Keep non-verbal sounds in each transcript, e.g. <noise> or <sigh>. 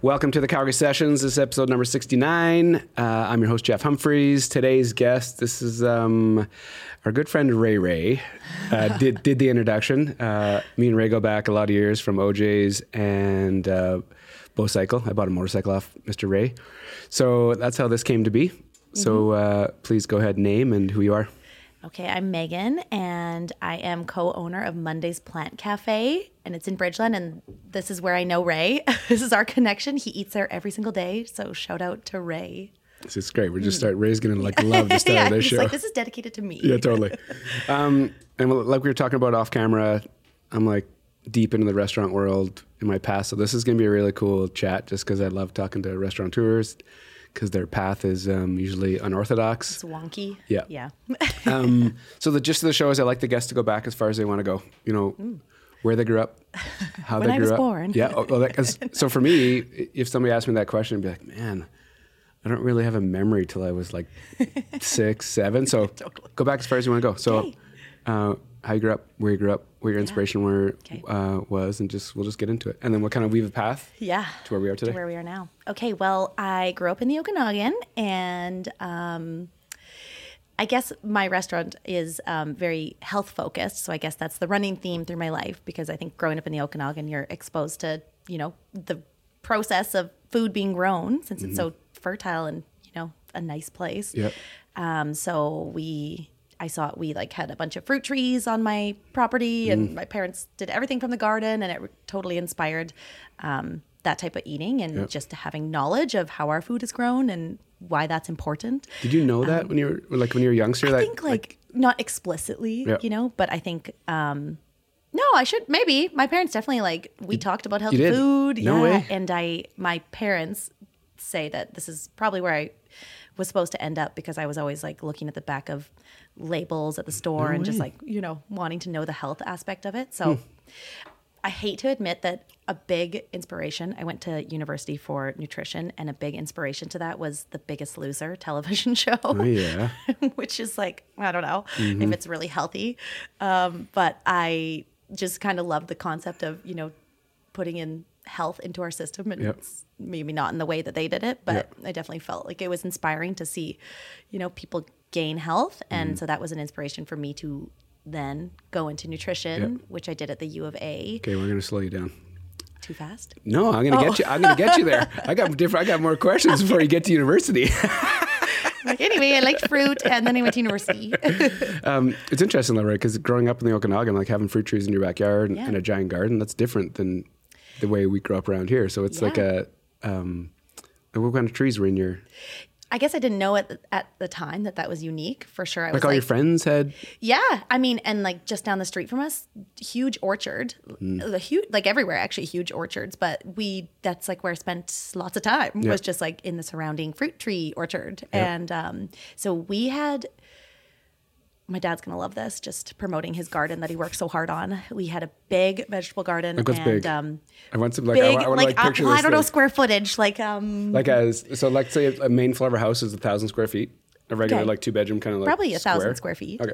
Welcome to the Calgary Sessions. This is episode number 69. Uh, I'm your host, Jeff Humphreys. Today's guest, this is um, our good friend Ray Ray, uh, <laughs> did, did the introduction. Uh, me and Ray go back a lot of years from OJ's and uh, Cycle. I bought a motorcycle off Mr. Ray. So that's how this came to be. So uh, please go ahead, name and who you are. Okay, I'm Megan, and I am co-owner of Monday's Plant Cafe, and it's in Bridgeland. And this is where I know Ray. <laughs> this is our connection. He eats there every single day. So shout out to Ray. This is great. We're just start. Ray's gonna like <laughs> love the start yeah, of this he's show. like, this is dedicated to me. yeah, totally. <laughs> Um, and like we were talking about off camera, I'm like deep into the restaurant world in my past, so this is gonna be a really cool chat. Just because I love talking to restaurateurs, because their path is um, usually unorthodox. It's wonky. Yeah. Yeah. <laughs> um, so the gist of the show is I like the guests to go back as far as they want to go. You know, where they grew up, <laughs> how they I grew up. born. Yeah. Oh, well, that, so for me, if somebody asked me that question, I'd be like, man, I don't really have a memory till I was like <laughs> six, seven. So go back as far as you want to go. So Okay. uh, how you grew up, where you grew up, where your inspiration were Okay. uh, was, and just we'll just get into it. And then we'll kind of weave a path Yeah. to where we are today. To where we are now. Okay, well, I grew up in the Okanagan, and um, I guess my restaurant is um, very health focused. So I guess that's the running theme through my life because I think growing up in the Okanagan, you're exposed to you know the process of food being grown since it's so fertile and you know a nice place. Yep. Um, so we, I saw we like had a bunch of fruit trees on my property, and my parents did everything from the garden, and it totally inspired um, that type of eating and Yep. just having knowledge of how our food is grown and why that's important. Did you know that when you were like when you were a youngster? I that think like, not explicitly, you know, but I think. Um, no, I should maybe. My parents definitely like we talked about healthy food. No yeah. way. And I my parents say that this is probably where I was supposed to end up because I was always like looking at the back of labels at the store and just like, you know, wanting to know the health aspect of it. So Hmm. I hate to admit that a big inspiration, I went to university for nutrition, and a big inspiration to that was The Biggest Loser <laughs> television show Oh yeah. <laughs> which is like I don't know Mm-hmm. if it's really healthy, um, but I just kind of love the concept of you know putting in health into our system, and Yep. it's maybe not in the way that they did it, but Yep. I definitely felt like it was inspiring to see, you know, people gain health, and Mm-hmm. so that was an inspiration for me to then go into nutrition, Yep. which I did at the U of A. Okay, we're gonna slow you down. Too fast. No, I'm gonna Oh. get you. I'm gonna get you there. I got different. I got more <laughs> questions before you get to university. <laughs> Like anyway, I liked fruit, and then I went to university. <laughs> um, it's interesting though, right? Because growing up in the Okanagan, like having fruit trees in your backyard and, Yeah. and a giant garden, that's different than the way we grew up around here. So it's like a. Um, what kind of trees were in your? I guess I didn't know at at the time that that was unique. For sure, I Like was all like, your friends had. Yeah, I mean, and like just down the street from us, huge orchard, Mm. the huge like everywhere actually huge orchards. But we that's like where I spent lots of time Yeah. was just like in the surrounding fruit tree orchard, and um, so we had. My dad's gonna love this. Just promoting his garden that he worked so hard on. We had a big vegetable garden, Like what's and big? um, I want some like big I, I want to like, like uh, picture well, I don't know square footage, like um, Like as so, like say a main floor of a house is a thousand square feet. A regular Okay. like two bedroom kind of like Probably a thousand square. square feet. Okay.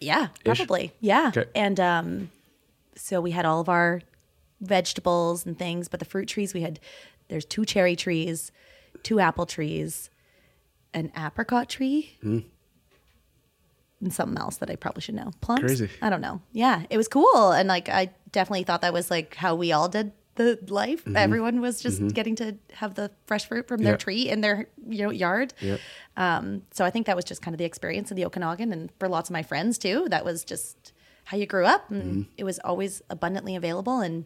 Yeah, Ish. probably. Yeah. Okay. And um, so we had all of our vegetables and things, but the fruit trees we had there's two cherry trees, two apple trees, an apricot tree, Hmm. And something else that I probably should know. Plums. Crazy. I don't know. Yeah, it was cool, and like I definitely thought that was like how we all did the life. Mm-hmm. Everyone was just getting to have the fresh fruit from their Yeah. tree in their you know yard. Yep. Um, so I think that was just kind of the experience of the Okanagan, and for lots of my friends too, that was just how you grew up, and Mm-hmm. it was always abundantly available and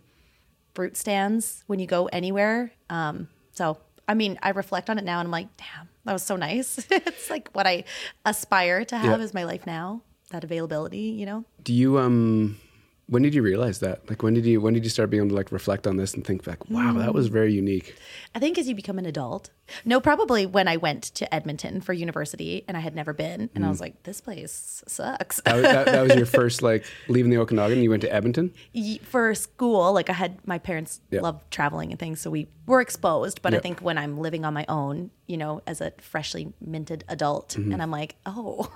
fruit stands when you go anywhere. Um, so I mean, I reflect on it now, and I'm like, damn, that was so nice. <laughs> it's like what I aspire to have Yeah. as my life now. That availability, you know. Do you um? When did you realize that? Like when did you when did you start being able to like reflect on this and think like, wow, that Mm. was very unique. I think as you become an adult. No, probably when I went to Edmonton for university and I had never been, and I was like, this place sucks. That, was- that, that was your <laughs> first like leaving the Okanagan. You went to Edmonton. For school, like I had my parents love traveling and things, so we were exposed. But I think when I'm living on my own, you know, as a freshly minted adult, Mm-hmm. and I'm like, oh,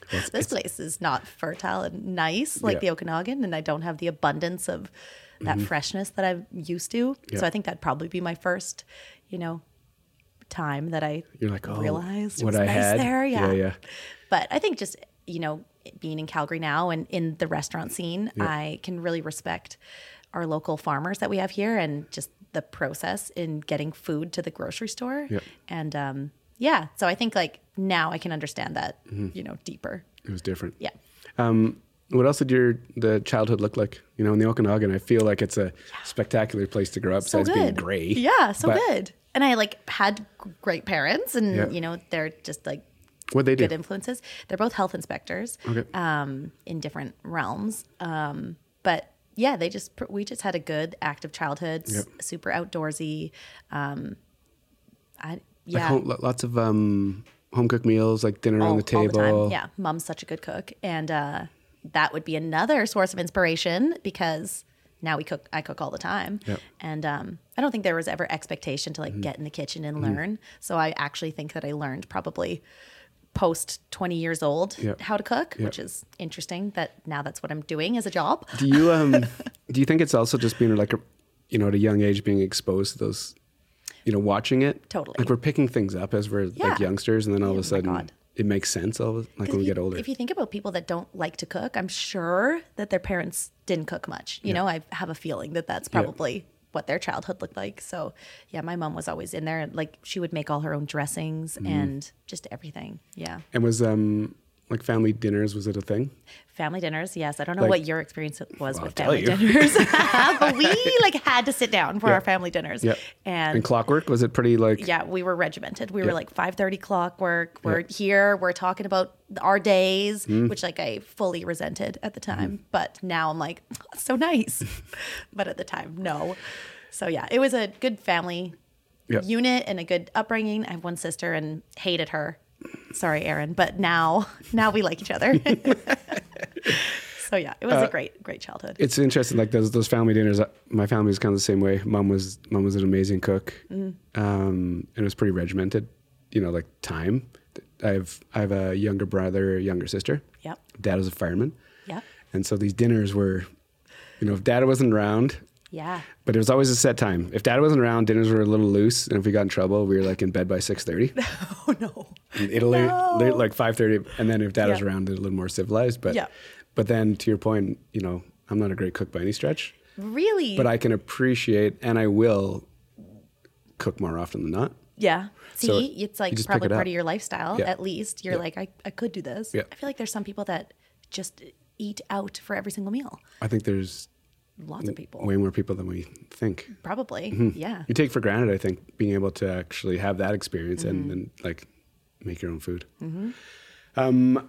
<laughs> this place is not fertile and nice like Yeah. the Okanagan, and I don't have the abundance of that freshness that I'm used to. Mm-hmm. So I think that'd probably be my first, you know, time that I You're like, oh, realized what I nice had. there. Yeah. yeah, yeah. But I think just, you know, being in Calgary now and in the restaurant scene. I can really respect our local farmers that we have here and just the process in getting food to the grocery store. Yep. And um, yeah, so I think like now I can understand that, Mm-hmm. you know, deeper. It was different. Yeah. Um, what else did your the childhood look like? You know, in the Okanagan, I feel like it's a spectacular place to grow up. so besides good. being gray. Yeah, so But good. And I like had great parents, and Yeah. you know they're just like What they do? good influences. They're both health inspectors, Okay. um, in different realms. Um, but yeah, they just we just had a good active childhood, Yep. super outdoorsy. Um, I Like yeah. home, lots of um, home cooked meals, like dinner on the table. all the time. Yeah, mom's such a good cook, and uh, that would be another source of inspiration because now we cook. I cook all the time, Yep. and um, I don't think there was ever expectation to like Mm-hmm. get in the kitchen and learn. So I actually think that I learned probably post 20 years old Yep. how to cook Yep. which is interesting that now that's what i'm doing as a job Do you um <laughs> do you think it's also just being like a you know at a young age being exposed to those you know watching it Totally. like we're picking things up as we're Yeah. like youngsters and then all of a oh sudden. It makes sense all of, like when we you, get older If you think about people that don't like to cook, I'm sure that their parents didn't cook much. You know, I have a feeling that that's Yeah. probably what their childhood looked like. So, yeah, my mom was always in there. and Like, she would make all her own dressings Mm-hmm. and just everything. Yeah. and was um like family dinners was it a thing Family dinners, yes. I don't know Like- what your experience was I'll with family dinners, <laughs> <laughs> but we like had to sit down for our family dinners. yeah And, and clockwork was it pretty like yeah, we were regimented. We were like 5:30 clockwork. We're. Mm. here. We're talking about our days, which like I fully resented at the time, Mm-hmm. but now I'm like, "That's so nice. <laughs> but at the time, no. So yeah, it was a good family unit and a good upbringing. I have one sister and hated her. Sorry, Aaron, but now <laughs> now we like each other. <laughs> so yeah, it was Uh, a great great childhood. it's interesting like those those family dinners uh, my family was kind of the same way mom was mom was an amazing cook Mm. um and it was pretty regimented you know like time i have i have a younger brother a younger sister Yep. dad was a fireman Yep. and so these dinners were you know if dad wasn't around Yeah. but it was always a set time if dad wasn't around dinners were a little loose and if we got in trouble we were like in bed by 6.30 <laughs> Oh no. in Italy, No. li- like five thirty, and then if dad was Yeah. around, it a little more civilized. But Yeah. but then to your point, you know, I'm not a great cook by any stretch, Really? but I can appreciate and I will cook more often than not. Yeah. See, So it's like you just pick probably it part up. of your lifestyle. Yeah. At least you're Yeah. like, I, I could do this. Yeah. I feel like there's some people that just eat out for every single meal. I think there's Lots of people. way more people than we think. Probably. Mm-hmm. Yeah. You take for granted, I think, being able to actually have that experience and Mm-hmm. then like make your own food. Um,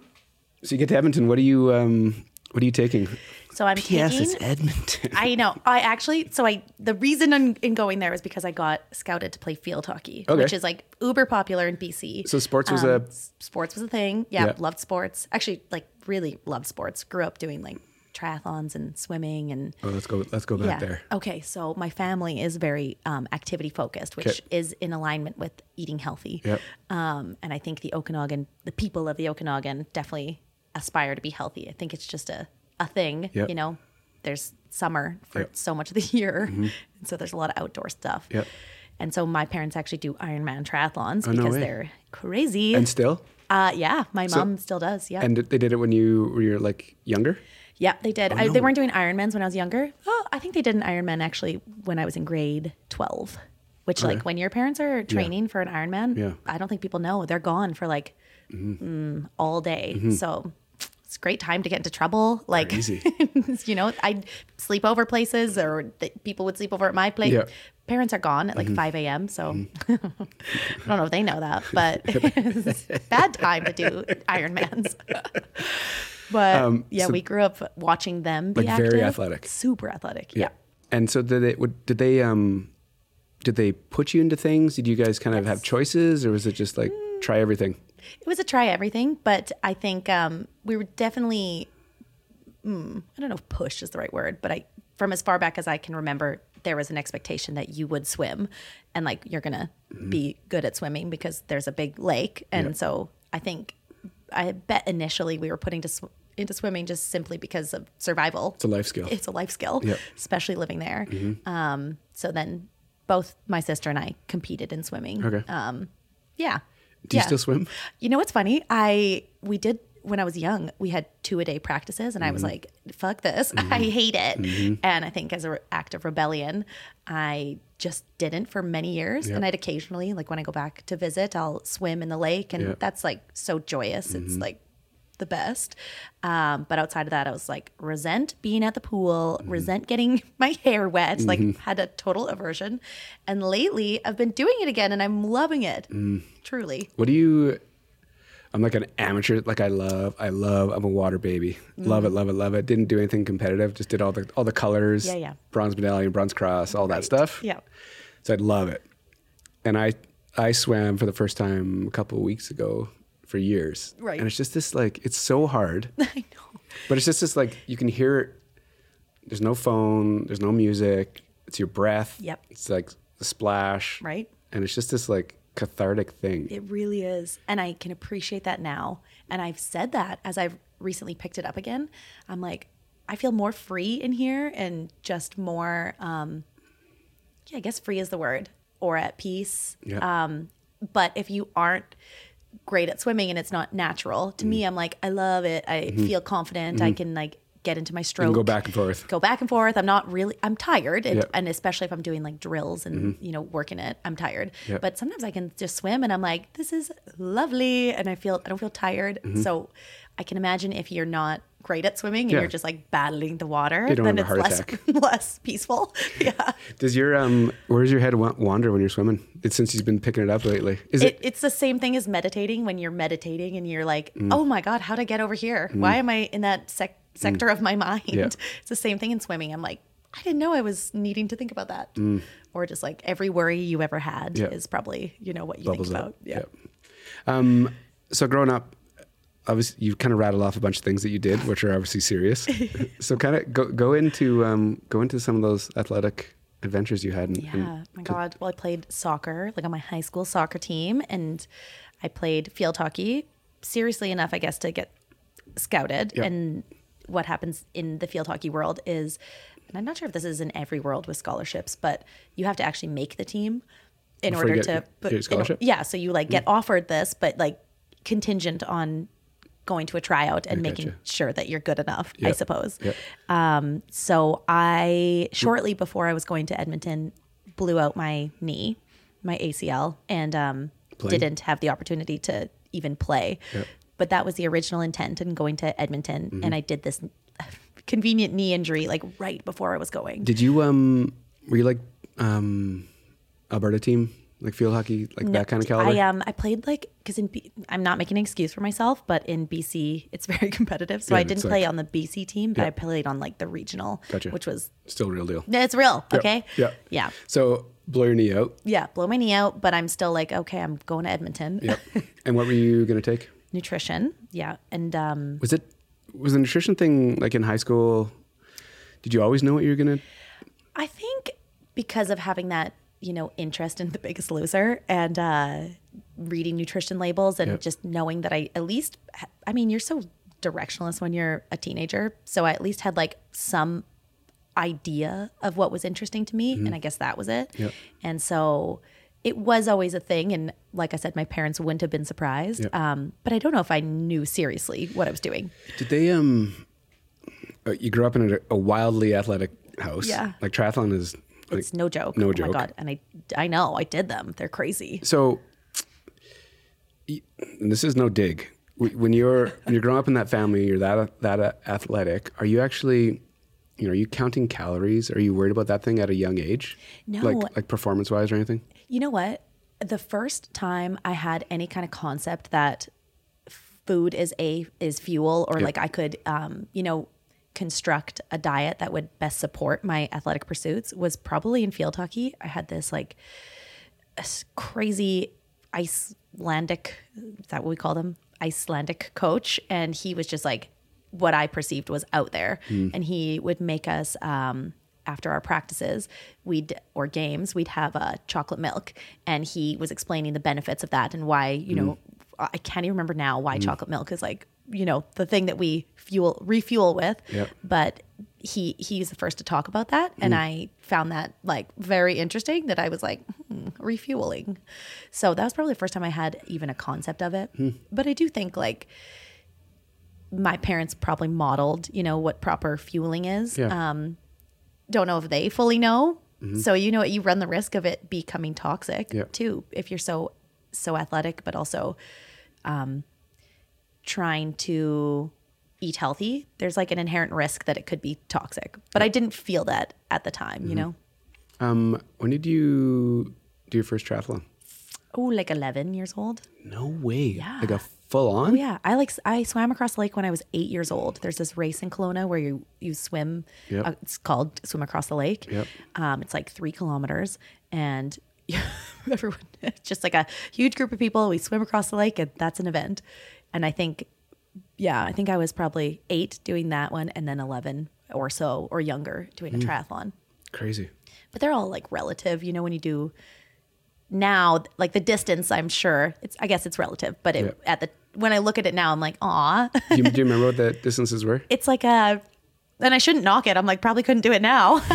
so you get to Edmonton. What are you? Um, what are you taking? So I'm P.S. taking. It's Edmonton. I know. I actually, so I, the reason I'm in going there is because I got scouted to play field hockey, Okay. which is like uber popular in BC. So sports was Um, a sports was a thing. Yeah, Yeah. loved sports. Actually, like really loved sports. Grew up doing like triathlons and swimming and Oh, let's go. Let's go back there. Okay, so my family is very um, activity focused, which Okay. is in alignment with eating healthy. Yep. Um, and I think the Okanagan, the people of the Okanagan, definitely aspire to be healthy. I think it's just a a thing. Yep. You know, there's summer for Yep. so much of the <laughs> year, and so there's a lot of outdoor stuff. Yep. And so my parents actually do Ironman triathlons no because way. they're crazy. And still, uh, yeah, my So- mom still does. Yeah. and they did it when you were like younger. Yeah, they did. I, no. they weren't doing Ironmans when I was younger. Oh, I think they did an Ironman actually when I was in grade 12, which, like, when your parents are training for an Ironman, Yeah. I don't think people know. They're gone for like mm-hmm. mm, all day. Mm-hmm. So it's a great time to get into trouble. Like, <laughs> you know, I'd sleep over places or th- people would sleep over at my place. Yeah. Parents are gone at like mm-hmm. 5 a.m. So <laughs> I don't know if they know that, but <laughs> it's a bad time to do Ironmans. But yeah, so- we grew up watching them be Um, Like, very athletic. Super athletic. Yeah. And so did they? would- Did they? Um, did they put you into things? Did you guys kind of have choices, or was it just like try everything? It was a try everything, but I think um, we were definitely, mm, I don't know if push is the right word, but I, from as far back as I can remember, there was an expectation that you would swim and like you're going to be good at swimming because there's a big lake. And Yeah. so I think, I bet initially we were putting to sw- into swimming just simply because of survival. It's a life skill. It's a life skill, Yep. especially living there. Um, so then both my sister and I competed in swimming. Okay. Um, yeah. Do you Yeah. still swim? You know what's funny? I we did when I was young. We had two a day practices, and I Mm-hmm. was like, "Fuck this! <laughs> I hate it." And I think as an act of rebellion, I just didn't for many years. And I'd occasionally, like when I go back to visit, I'll swim in the lake, and Yeah. that's like so joyous. Mm-hmm. It's like the best. Um, but outside of that, I was like resent being at the pool, Mm-hmm. resent getting <laughs> my hair wet, like had a total aversion. And lately, I've been doing it again, and I'm loving it. Mm. Truly. What do you? I'm like an amateur. Like I love, I love. I'm a water baby. Love it, love it, love it. Didn't do anything competitive. Just did all the all the colors. Yeah, yeah. Bronze medallion, bronze cross, all that stuff. Yeah. So I'd love it. And I I swam for the first time a couple of weeks ago for years. Right. And it's just this like it's so hard. <laughs> I know. But it's just this like you can hear it. There's no phone. There's no music. It's your breath. Yep. It's like the splash. Right. And it's just this like cathartic thing. It really is. And I can appreciate that now. And I've said that as I've recently picked it up again. I'm like, I feel more free in here and just more, um, yeah, I guess free is the word, or at peace. Yeah. Um, but if you aren't great at swimming and it's not natural, to Mm. me, I'm like, I love it. I feel confident. I can like get into my stroke. Mm-hmm. Go back and forth. Go back and forth. I'm not really. I'm tired, and. Mm-hmm. and especially if I'm doing like drills and you know working it, I'm tired. Yeah. But sometimes I can just swim, and I'm like, this is lovely, and I feel I don't feel tired. Mm-hmm. So I can imagine if you're not great at swimming and Yeah. you're just like battling the water, then it's less <laughs> less peaceful. <laughs> Yeah. Does your um where does your head wander when you're swimming? It's since you've been picking it up lately. Is It, it, it's the same thing as meditating when you're meditating and you're like, Mm. oh my God, how'd I get over here? Why am I in that sec- sector of my <laughs> mind? Yeah. It's the same thing in swimming. I'm like, I didn't know I was needing to think about that. Or just like every worry you ever had Mm. Yeah. is probably, you know, what you bubbles think up? about. Yeah. Um so growing up obviously you kind of rattled off a bunch of things that you did which are obviously serious. <laughs> so kind of go go into um go into some of those athletic adventures you had and, Yeah, and my God. Well, I played soccer, like on my high school soccer team, and I played field hockey seriously enough, I guess, to get scouted. Yeah. And what happens in the field hockey world is, and I'm not sure if this is in every world with scholarships, but you have to actually make the team in Before order get- to get your in- scholarship? Mm. yeah, so you like get offered this, but like contingent on going to a tryout and making sure that you're good enough, I suppose. Yep. Um, so I shortly before I was going to Edmonton blew out my knee, my ACL, and um, didn't have the opportunity to even play. Yep. But that was the original intent in going to Edmonton, Mm-hmm. and I did this <laughs> convenient knee injury like right before I was going. Did you um were you like um Alberta team like field hockey like that kind of caliber? I um I played like because in B- I'm not making an excuse for myself, but in BC it's <laughs> very competitive. So Yeah, I didn't play like- on the BC team, but Yeah. I played on like the regional, Gotcha. which was Still real deal. it's real. Yep. Okay. Yeah. Yeah. So blow your knee out. Yeah. Blow my knee out, but I'm still like, okay, I'm going to Edmonton. Yep. <laughs> and what were you gonna take? Nutrition. Yeah. And um Was it was the nutrition thing like in high school? Did you always know what you were gonna? I think because of having that, you know, interest in the biggest loser and uh, reading nutrition labels and Yep. just knowing that I at least, I mean, you're so directionless when you're a teenager. So I at least had like some idea of what was interesting to me. And I guess that was it. Yep. And so it was always a thing. And like I said, my parents wouldn't have been surprised. Yep. Um, but I don't know if I knew seriously what I was doing. Did they um? uh, You grew up in a, a wildly athletic house. Yeah. Like triathlon is. Like, It's no joke. no oh joke. my God. And I, I know I did them. They're crazy. So, this is no dig. When you're when you're growing up in that family, you're that that athletic. Are you actually, you know, are you counting calories? Are you worried about that thing at a young age? No. Like like performance wise or anything? You know what? The first time I had any kind of concept that food is a is fuel, or like I could, um, you know, construct a diet that would best support my athletic pursuits was probably in field hockey. I had this like crazy crazy Icelandic, is that what we call them? Icelandic coach. And he was just like what I perceived was out there. And he would make us, um, after our practices, we'd or games, we'd have uh, chocolate milk, and he was explaining the benefits of that and why you know I can't even remember now why chocolate milk is like you know, the thing that we fuel refuel with. Yep. But he he's the first to talk about that, and I found that like very interesting. That I was like hmm, refueling. So that was probably the first time I had even a concept of it. But I do think like my parents probably modeled, you know, what proper fueling is. Yeah. Um, don't know if they fully know. So you know what, you run the risk of it becoming toxic too if you're so so athletic, but also um, trying to eat healthy. There's like an inherent risk that it could be toxic. But I didn't feel that at the time, you know. Um, when did you do your first triathlon? Oh, like 11 years old. No way. Yeah. Like a full on? Oh yeah, I like I swam across the lake when I was eight years old. There's this race in Kelowna where you you swim. Yep. Uh, it's called swim across the lake. Yep. Um, it's like three kilometers, and <laughs> everyone, <laughs> just like a huge group of people. We swim across the lake, and that's an event. And I think, yeah, I think I was probably eight doing that one, and then eleven or so or younger doing a Hmm. triathlon. Crazy. But they're all like relative, you know. When you do now, like the distance, I'm sure it's. I guess it's relative, but it, Yeah. at the when I look at it now, I'm like, aw. Do you, do you remember what the <laughs> distances were? it's like a and I shouldn't knock it. I'm like probably couldn't do it now. <laughs>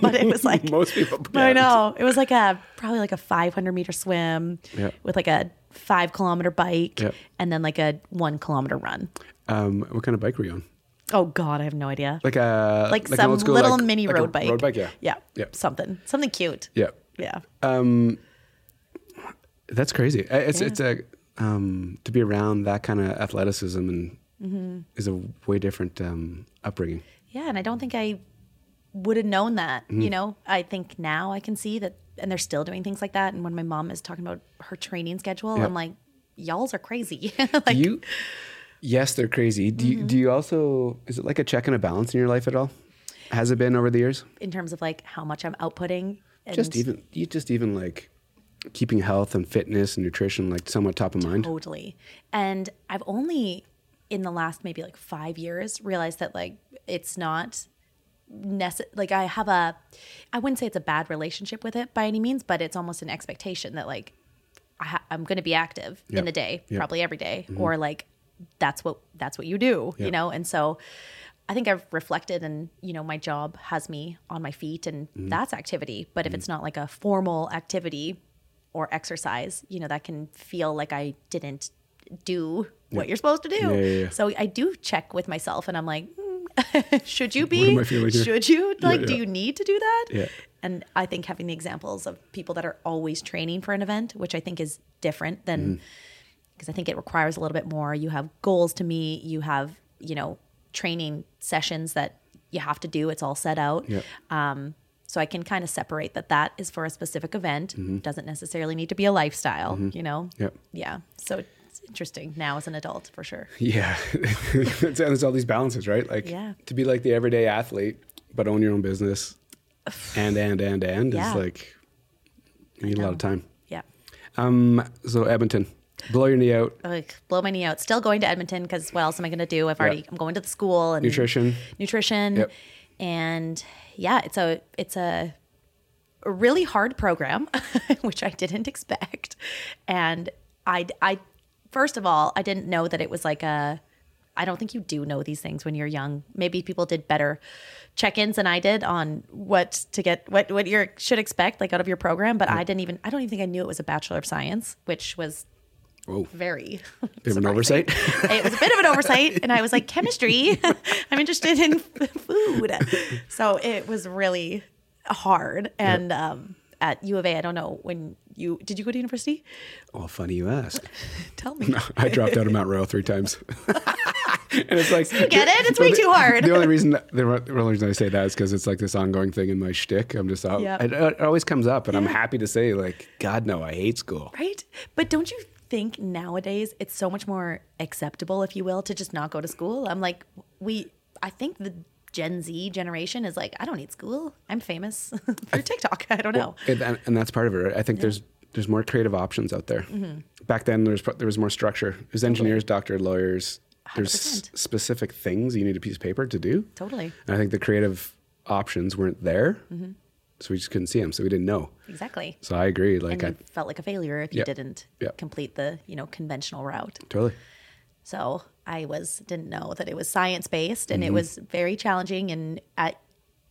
but it was like <laughs> Most people I can't. know. It was like a probably like a 500 meter swim Yeah. with like a 5 kilometer bike Yeah. and then like a 1 kilometer run. Um, what kind of bike were you on? Oh god, I have no idea. Like a Like, an some school, little like- mini like road bike. Road bike, yeah. Yeah. Yeah. Something. Something cute. Yeah. Yeah. Um, that's crazy. Uh, It's it's a um, to be around that kind of athleticism and Mm-hmm. is a way different um, upbringing. Yeah, and I don't think I would have known that. Mm-hmm. You know, I think now I can see that, and they're still doing things like that. And when my mom is talking about her training schedule, Yeah. I'm like, y'all's are crazy. <laughs> like, do you? Yes, they're crazy. Do you, Mm-hmm. do you also? Is it like a check and a balance in your life at all? Has it been over the years? in terms of like how much I'm outputting. And Just even you just even like keeping health and fitness and nutrition like somewhat top of mind. Totally. And I've only in the last maybe like five years realized that like it's not Like I have a, I wouldn't say it's a bad relationship with it by any means, but it's almost an expectation that like I ha- I'm going to be active Yep. in the day, Yep. probably every day, mm-hmm. or like that's what that's what you do, you know. And so I think I've reflected, and you know, my job has me on my feet, and mm-hmm. that's activity. But if mm-hmm. it's not like a formal activity or exercise, you know, that can feel like I didn't do what you're supposed to do. Yeah, yeah, yeah. So I do check with myself, and I'm like, hmm, <laughs> should you be? am I feeling here? Should you? Like, do yeah. you need to do that? Yeah. And I think having the examples of people that are always training for an event, which I think is different than Mm-hmm. because I think it requires a little bit more. You have goals to meet, you have, you know, training sessions that you have to do. It's all set out. Yeah. Um, so I can kind of separate that that is for a specific event. Mm-hmm. Doesn't necessarily need to be a lifestyle, you know? Yeah. Yeah. So interesting now as an adult for sure. Yeah, <laughs> It's- there's all these balances, right? Like Yeah. to be like the everyday athlete, but own your own business, <sighs> and and and and Yeah. is like you need a lot of time. Yeah. Um, so Edmonton, blow your knee out, Like blow my knee out. Still going to Edmonton because what else am I going to do? I've already, I'm going to the school and nutrition. nutrition Yep. and yeah it's a it's a, a really hard program <laughs> which i didn't expect and i i first of all i didn't know that it was like a i don't think you do know these things when you're young. Maybe people did better check-ins than i did on what to get what what you should expect like out of your program but i didn't even i don't even think i knew it was a bachelor of science which was Whoa, very bit of an <laughs> oversight. it was a bit of an oversight and i was like chemistry? <laughs> I'm interested in food. So it was really hard and um, at u of a i don't know when you did you go to university well, funny you ask. <laughs> tell me I dropped out of Mount Royal three times. <laughs> and it's like you get it it's way the- too hard The only reason that, the only reason I say that is because it's like this ongoing thing in my shtick. I'm just out. Yeah. It, it always comes up, and I'm happy to say like, God no, I hate school. right but don't you think nowadays it's so much more acceptable if you will to just not go to school i'm like we i think the gen z generation is like i don't need school i'm famous <laughs> through tiktok <laughs> i don't know And, and, that's part of it. right? I think there's there's more creative options out there. Mm-hmm. Back then, there was there was more structure. There's engineers, doctors, lawyers. There's 100%. s- specific things you need a piece of paper to do. totally And I think the creative options weren't there, Mm-hmm. so we just couldn't see them. So we didn't know. exactly So I agree. Like I felt like a failure if you Yeah. didn't Yeah. complete the you know conventional route. totally. So I was didn't know that it was science based and it Mm-hmm. was very challenging. And at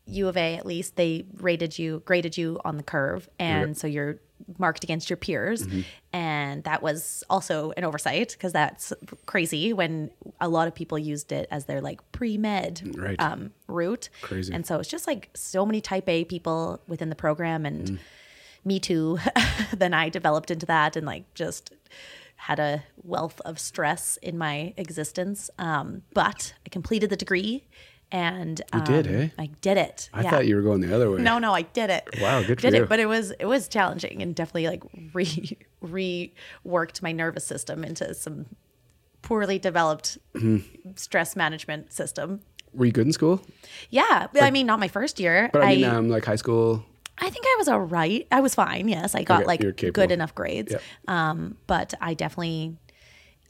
U of A, at least, they rated you, graded you on the curve, and so you're marked against your peers. Mm-hmm. And that was also an oversight because that's crazy when a lot of people used it as their like pre med Right. um, route. Crazy. And so it's just like so many type A people within the program and Mm. me too. <laughs> then I developed into that and like just had a wealth of stress in my existence. Um, but I completed the degree and um, did, eh? I did it. I thought you were going the other way. No, no, I did it. Wow, good for did you. it, but it was it was challenging and definitely like re reworked my nervous system into some poorly developed Mm-hmm. stress management system. Were you good in school? Yeah, but I mean, not my first year. But I mean, I, um, like high school. I think I was all right. I was fine. Yes, I got Okay, like good enough grades. Yep. Um, but I definitely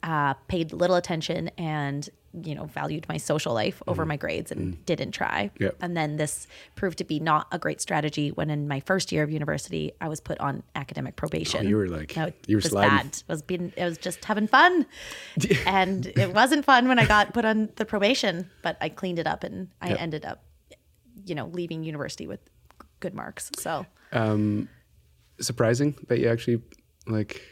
uh, paid little attention and you know valued my social life over my grades and didn't try. Mm. Yep. And then this proved to be not a great strategy. When in my first year of university, I was put on academic probation. Oh, you were like- No, you were was sliding. bad. It was being, it was just having fun, <laughs> and it wasn't fun when I got put on the probation. But I cleaned it up, and I Yep. ended up, you know, leaving university with good marks. So. surprising that you actually like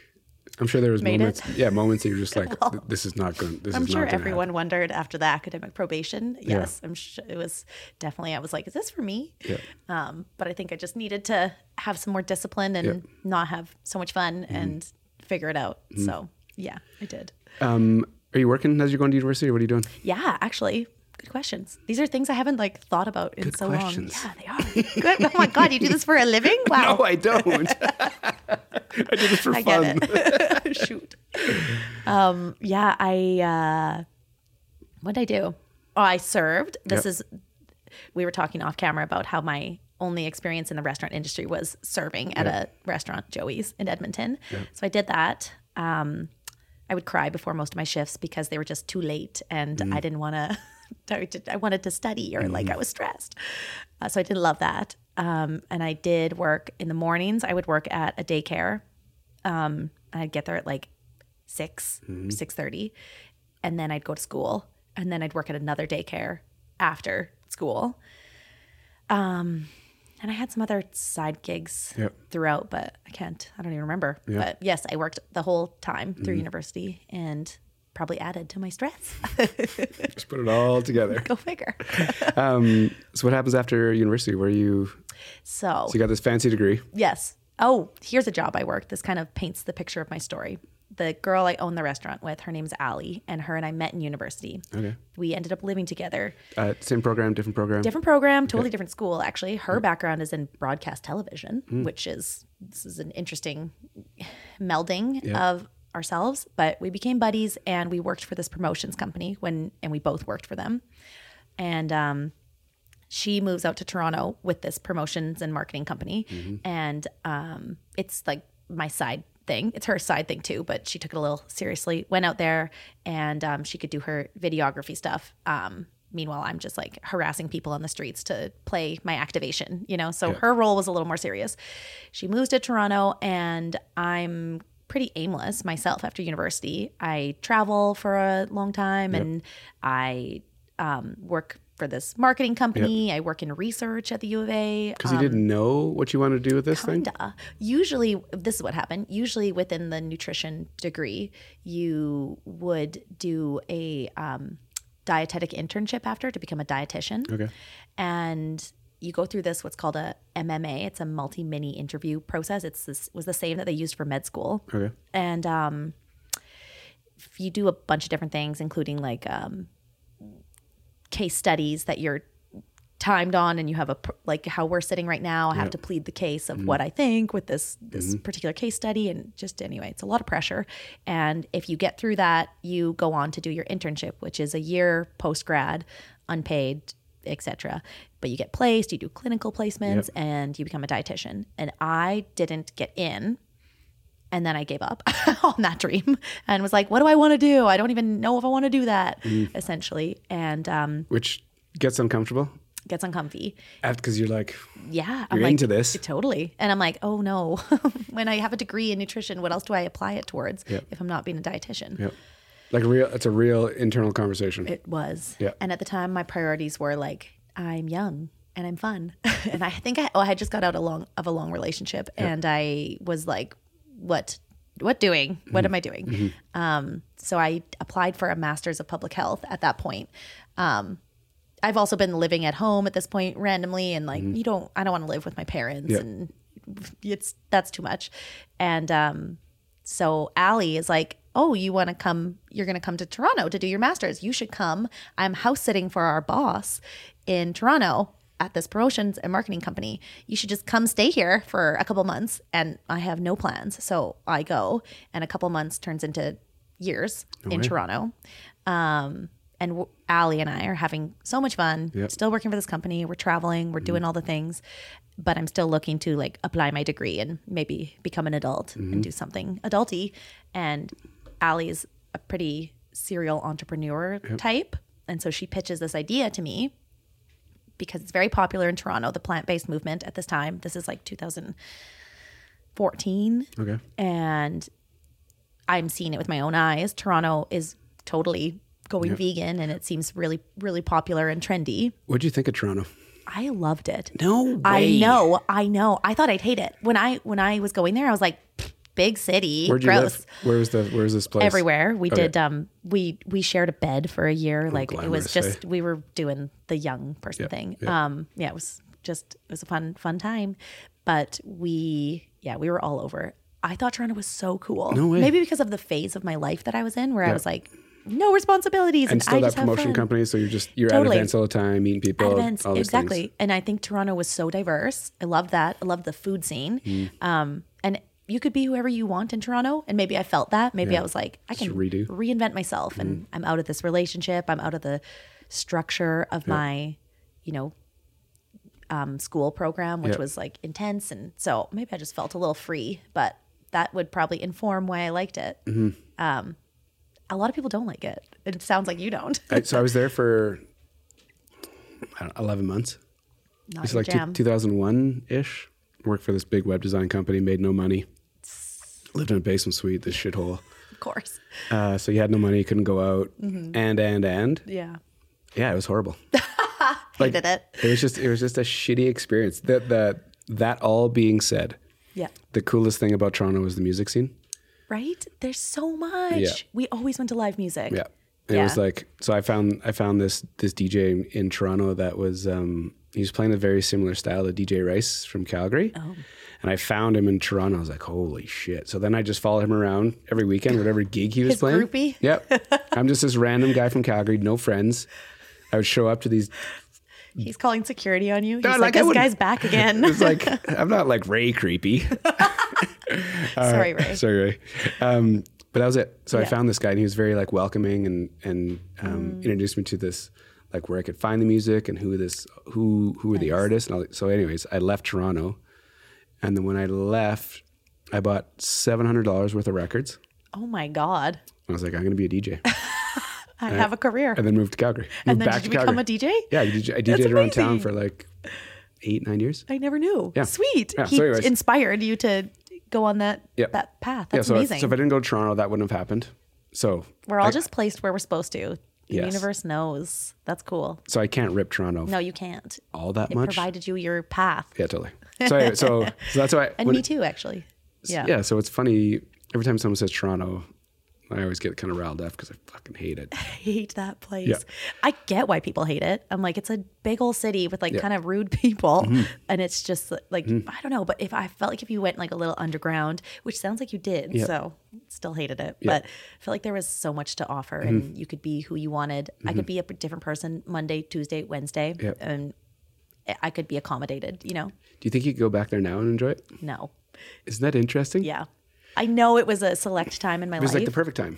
i'm sure there was Made moments it. yeah moments that you're just like <laughs> "Th- this is not going this I'm is sure not everyone wondered after the academic probation. Yeah. Yes, I'm sure it was definitely. I was like, "Is this for me?" Yeah. Um, but I think I just needed to have some more discipline and Yeah. Mm-hmm. not have so much fun and figure it out. So yeah, I did. um are you working as you're going to university or what are you doing Yeah, actually, good questions. These are things I haven't like thought about in Good so questions. long. Yeah, they are. Good. Oh my god, you do this for a living? <laughs> Wow. no i don't <laughs> i did it for I fun get it. <laughs> Shoot. Um, yeah, I uh what did I do? Oh, I served. This Yep. is we were talking off camera about how my only experience in the restaurant industry was serving at a restaurant, Joey's in Edmonton. So I did that. Um I would cry before most of my shifts because they were just too late and I didn't want to I wanted to study or like I was stressed. Uh, so I did love that. Um, and I did work in the mornings. I would work at a daycare um, and I'd get there at like 6 six thirty, and then I'd go to school, and then I'd work at another daycare after school. Um, and I had some other side gigs Yep. throughout, but I can't. I don't even remember. But yes, I worked the whole time through university, and probably added to my stress. <laughs> just put it all together <laughs> go figure. <laughs> um so what happens after university where you So so you got this fancy degree Yes. Oh, here's a job I worked. This kind of paints the picture of my story. The girl I own the restaurant with, her name's Allie, and her and I met in university. okay We ended up living together. uh, same program different program Different program, totally different school, actually. Her background is in broadcast television, Hmm. which is this is an interesting melding Yeah. of ourselves. But we became buddies and we worked for this promotions company when and we both worked for them. And um she moves out to Toronto with this promotions and marketing company. And um, it's like my side thing. It's her side thing too, but she took it a little seriously. Went out there and um, she could do her videography stuff. Um, meanwhile, I'm just like harassing people on the streets to play my activation, you know? So her role was a little more serious. She moves to Toronto and I'm pretty aimless myself after university. I travel for a long time and I um, work for this marketing company. I work in research at the U of A. because you didn't know what you wanted to do with this thing Kinda. Usually, this is what happened. Usually, within the nutrition degree, you would do a um, dietetic internship after to become a dietitian. okay And you go through this what's called a MMI. It's a multi mini interview process. It's this was the same that they used for med school okay and um, you do a bunch of different things, including like um, case studies that you're timed on, and you have a like how we're sitting right now. I have to plead the case of what I think with this this particular case study, and just anyway, it's a lot of pressure. And if you get through that, you go on to do your internship, which is a year post grad, unpaid etc. But you get placed, you do clinical placements, and you become a dietitian. And I didn't get in and then I gave up <laughs> on that dream and was like, what do I want to do? I don't even know if I want to do that, essentially. And um, which gets uncomfortable gets uncomfy. because you're like Yeah. I'm You're like, into this. Totally. And I'm like, oh no, <laughs> when I have a degree in nutrition, what else do I apply it towards Yep. if I'm not being a dietitian? Yep. Like a real, it's a real internal conversation. It was. Yeah. And at the time, my priorities were like, I'm young and I'm fun. <laughs> and I think I, oh, I had just got out a long, of a long relationship and I was like, what, what doing? What am I doing? Um, so I applied for a master's of public health at that point. Um, I've also been living at home at this point randomly and like, you don't, I don't want to live with my parents Yeah. and it's, that's too much. And, um, so Allie is like, "Oh, you want to come? You're going to come to Toronto to do your masters. You should come. I'm house sitting for our boss in Toronto at this promotions and marketing company. You should just come stay here for a couple months." And I have no plans, so I go, and a couple months turns into years in Toronto. Um, and w- Allie and I are having so much fun. Yep. Still working for this company. We're traveling. We're doing mm-hmm. all the things, but I'm still looking to like apply my degree and maybe become an adult and mm-hmm. do something adulty. And Allie is a pretty serial entrepreneur type, and so she pitches this idea to me because it's very popular in Toronto, the plant based movement at this time. This is like 2014 Okay. and I'm seeing it with my own eyes. Toronto is totally going vegan and it seems really really popular and trendy. What'd you think of Toronto? I loved it. No I know, I know. I thought I'd hate it. When I when I was going there, I was like big city, Where'd you gross. live? Where was the? Where was this place? Everywhere. We Okay. did um we we shared a bed for a year. like it was glamorous, eh? just we were doing the young person Yeah, thing. yeah. Um yeah, it was just it was a fun fun time. But we yeah, we were all over. I thought Toronto was so cool. No way. Maybe because of the phase of my life that I was in where I was like no responsibilities and, And still I that promotion company, so you're just you're Totally. at events all the time, meeting people, At events, exactly. things. And I think Toronto was so diverse. I loved that. I loved the food scene. Mm. Um, and you could be whoever you want in Toronto. And maybe I felt that. Maybe Yeah. I was like, I can redo. Mm. reinvent myself. And I'm out of this relationship. I'm out of the structure of my, you know, um, school program, which Yeah. was like intense. And so maybe I just felt a little free, but that would probably inform why I liked it. Mm-hmm. Um, a lot of people don't like it. It sounds like you don't. I, so I was there for know, 11 months. Not It's like 2001 ish. Worked for this big web design company, made no money. Lived in a basement suite, this shithole. of course. Uh, so you had no money, couldn't go out, Mm-hmm. and and and Yeah. yeah, it was horrible. <laughs> Hated it. It was just it was just a shitty experience. That that that all being said, Yeah. the coolest thing about Toronto was the music scene. Right? There's so much. Yeah. We always went to live music. Yeah. It was like so I found I found this this DJ in, in Toronto that was um he was playing a very similar style to DJ Rice from Calgary. Oh. And I found him in Toronto. I was like, holy shit. So then I just followed him around every weekend, whatever gig he was His playing. groupie? <laughs> Yep. I'm just this random guy from Calgary, no friends. I would show up to these He's calling security on you. He's No, like, like, this guy's back <laughs> again. it's like <laughs> I'm not like Ray creepy. Sorry, Ray. Sorry, Ray. Um, but that was it. So I found this guy, and he was very like welcoming, and and um, Mm. introduced me to this like where I could find the music and who this who who were the artists. And all, so, anyways, I left Toronto, and then when I left, I bought seven hundred dollars worth of records. Oh my God. I was like, I'm going to be a DJ, <laughs> I have a career. and then moved to Calgary. Moved And then back did you to become Calgary. a DJ? Yeah, I, DJ, I DJed around town for like eight nine years. I never knew. Yeah. Sweet. Yeah, he so inspired you to go on that Yeah. that path. Yeah, That's so if, amazing. so if I didn't go to Toronto, that wouldn't have happened. So We're all I- just placed where we're supposed to. The Yes. universe knows. That's cool. so I can't rip Toronto No, you can't. all that It much. provided you your path. Yeah, totally. So, anyway, so, so that's why. <laughs> And me too, actually. Yeah. Yeah. So it's funny. Every time someone says Toronto, I always get kind of riled up because I fucking hate it. I <laughs> hate that place. Yeah. I get why people hate it. I'm like, it's a big old city with like Yeah. Mm-hmm. kind of rude people. And it's just like, I don't know. But if I felt like if you went like a little underground, which sounds like you did, Yeah. so still hated it. Mm-hmm. But I felt like there was so much to offer and you could be who you wanted. I could be a different person Monday, Tuesday, Wednesday. And I could be accommodated, you know? Do you think you could go back there now and enjoy it? No. Isn't that interesting? Yeah. I know it was a select time in my life. It was life. like the perfect time.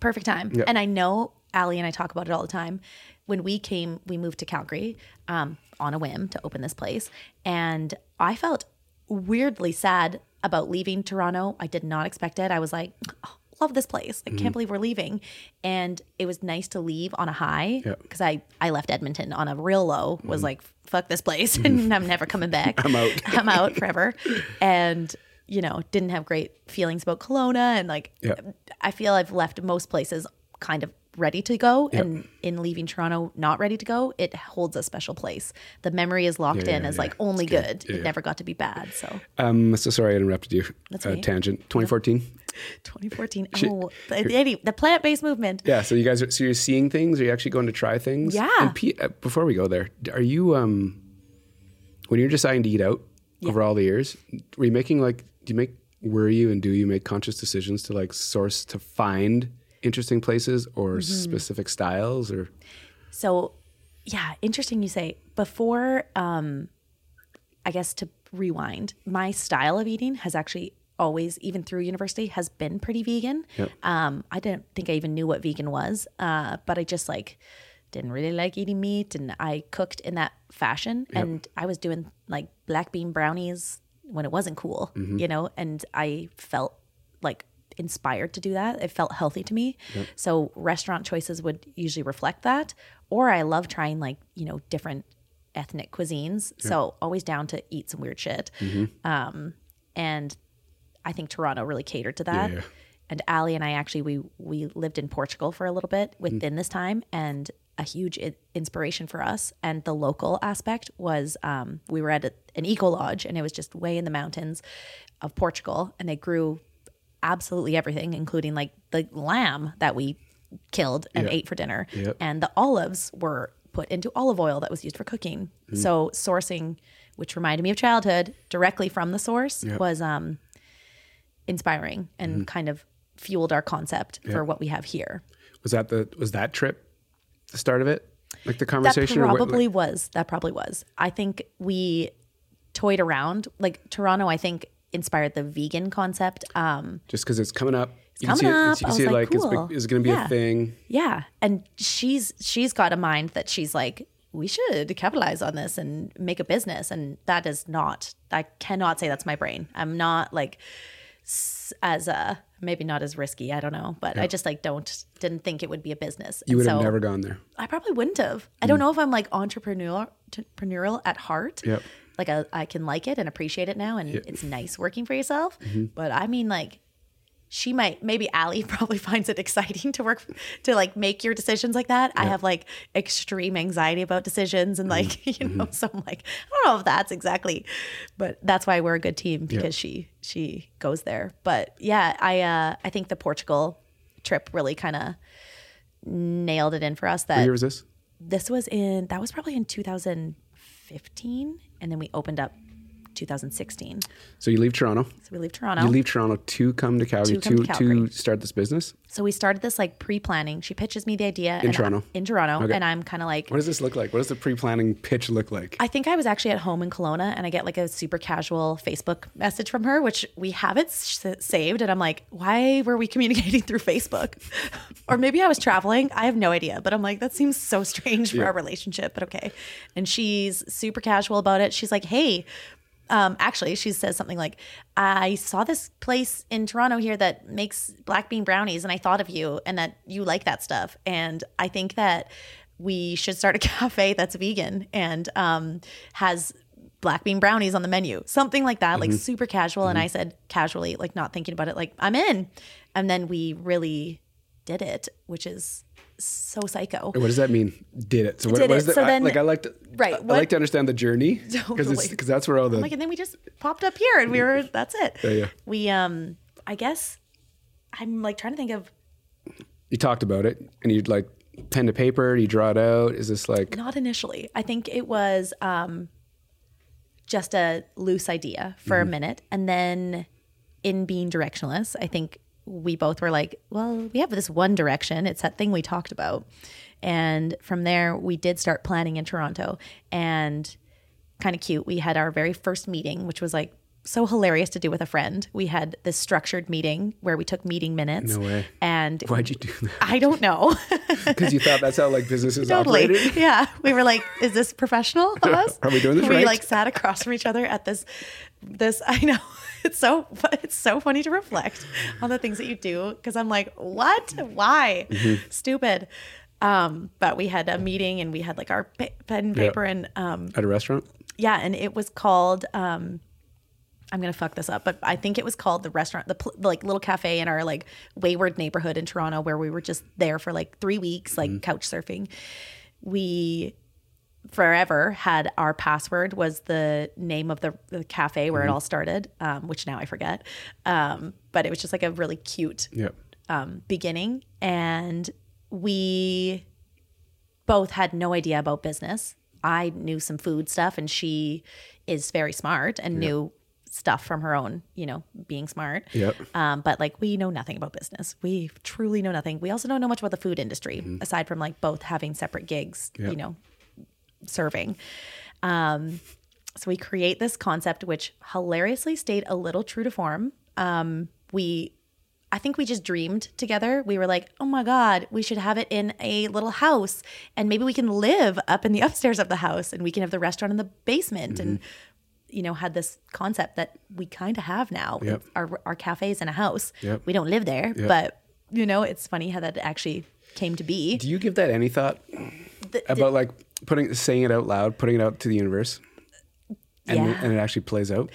perfect time. Yeah. And I know Allie and I talk about it all the time. When we came, we moved to Calgary um, on a whim to open this place. And I felt weirdly sad about leaving Toronto. I did not expect it. I was like, oh, love this place. I can't mm-hmm. believe we're leaving. And it was nice to leave on a high because I, I left Edmonton on a real low, was mm-hmm. like, fuck this place <laughs> mm-hmm. and I'm never coming back. <laughs> I'm out. <laughs> I'm out forever. And, you know, didn't have great feelings about Kelowna. And like, Yeah. I feel I've left most places kind of ready to go and in leaving Toronto not ready to go, it holds a special place. The memory is locked Yeah, in yeah, as yeah. like only good. Yeah, it yeah. never got to be bad. So Um, so sorry I interrupted you. That's uh, tangent. 2014. 2014. Oh, the, the, the plant-based movement. Yeah. So you guys are so you're seeing things. Are you actually going to try things? Yeah. And P, uh, before we go there, are you um when you're deciding to eat out over all the years, were you making like do you make were you and do you make conscious decisions to like source to find interesting places or Mm-hmm. specific styles or So, yeah, interesting you say. Before, um, I guess to rewind, my style of eating has actually always, even through university, has been pretty vegan. Yep. Um, I didn't think I even knew what vegan was, uh, but I just like didn't really like eating meat, and I cooked in that fashion. And I was doing like black bean brownies when it wasn't cool, mm-hmm. you know, and I felt like inspired to do that. It felt healthy to me. So restaurant choices would usually reflect that. Or I love trying like, you know, different ethnic cuisines. So always down to eat some weird shit. Mm-hmm. Um, and I think Toronto really catered to that. Yeah. And Ali and I actually we we lived in Portugal for a little bit mm. within this time, and a huge I- inspiration for us. And the local aspect was um, we were at a, an eco lodge, and it was just way in the mountains of Portugal, and they grew absolutely everything, including like the lamb that we killed and ate for dinner, Yep. and the olives were put into olive oil that was used for cooking. Mm. So sourcing, which reminded me of childhood, directly from the source Yep. was um, inspiring and Mm-hmm. kind of fueled our concept for what we have here. was that the was that trip the start of it? Like the That conversation or what- probably like- was. That probably was. I think we toyed around. Like Toronto, I think inspired the vegan concept. Um, just because it's coming up. you coming can see it, up. you can see it like, cool. it's, it's going to be Yeah. a thing. yeah, and she's she's got a mind that she's like, we should capitalize on this and make a business, and that is not. I cannot say that's my brain. I'm not like as a maybe not as risky. I don't know, but I just like don't didn't think it would be a business. You would And have never gone there. I probably wouldn't have. I don't know if I'm like entrepreneurial entrepreneurial at heart. Yep. Like I, I can like it and appreciate it now, and it's nice working for yourself. Mm-hmm. But I mean, like, she might maybe Allie <laughs> probably finds it exciting to work to like make your decisions like that. I have like extreme anxiety about decisions, and like <laughs> Mm-hmm. you know, so I'm like, I don't know if that's exactly, but that's why we're a good team because she she goes there. But yeah, I uh I think the Portugal trip really kind of nailed it in for us that What year was this? this was in that was probably in 2015 and then we opened up 2016 So you leave Toronto. so we leave toronto You leave Toronto to come to Calgary To come to, to Calgary. to start this business. so we started this like pre-planning she pitches me the idea In and I- Toronto? in toronto Okay. and i'm kind of like What does this look like? What does the pre-planning pitch look like? I think I was actually at home in Kelowna and I get like a super casual Facebook message from her, which we have it s- saved. And I'm like, why were we communicating <laughs> through Facebook? <laughs> or maybe I was traveling. I have no idea. But I'm like, that seems so strange for Yeah. our relationship, but okay. And she's super casual about it. She's like, hey, um, actually, she says something like, I saw this place in Toronto here that makes black bean brownies, and I thought of you and that you like that stuff. And I think that we should start a <laughs> cafe that's vegan and um, has black bean brownies on the menu, something like that, like super casual. And I said casually, like not thinking about it, like I'm in. And then we really did it, which is so psycho. What does that mean? Did it? So what, Did what it. is the, So I- then- like I like to Right, I what- like to understand the journey <laughs> because Totally. because that's where all the like and then we just popped up here and we were that's it Yeah, yeah. we um i guess i'm like trying to think of you talked about it and you'd like pen to paper. You draw it out. Is this like not initially i think it was um just a loose idea for Mm-hmm. a minute and then in being directionless i think we both were like well we have this one direction it's that thing we talked about and from there we did start planning in toronto and kind of cute. We had our very first meeting, which was like so hilarious to do with a friend. We had this structured meeting where we took meeting minutes. No way. And why'd you do that? I don't know. <laughs> Because you thought that's how like businesses <laughs> totally. operated. Yeah. We were like, is this professional of us? <laughs> Are we doing this we right? like sat across from each other at this this I know. <laughs> It's so it's so funny to reflect on the things that you do because I'm like, what? Why? Mm-hmm. Stupid. Um, but we had a meeting and we had like our pen and Yeah. paper and um At a restaurant. yeah, and it was called um I'm gonna fuck this up, but I think it was called the restaurant, the, pl- like little cafe in our like wayward neighborhood in Toronto, where we were just there for like three weeks, like couch surfing. We forever had our password was the name of the, the cafe where it all started, um, which now I forget. Um, but it was just like a really cute Yep. um, beginning, and we both had no idea about business. I knew some food stuff, and she is very smart and knew stuff from her own, you know, being smart. Yep. Um, but like we know nothing about business. We truly know nothing. We also don't know much about the food industry, aside from like both having separate gigs, Yep. you know, serving. Um, so we create this concept, which hilariously stayed a little true to form. Um, we, I think we just dreamed together. We were like, oh my God, we should have it in a little house and maybe we can live up in the <laughs> upstairs of the house and we can have the restaurant in the basement. And, you know, had this concept that we kind of have now. Yep. Our, our cafe's in a house. Yep. We don't live there, Yep. but, you know, it's funny how that actually came to be. Do you give that any thought The- about like putting saying it out loud, putting it out to the universe, and Yeah. and it actually plays out?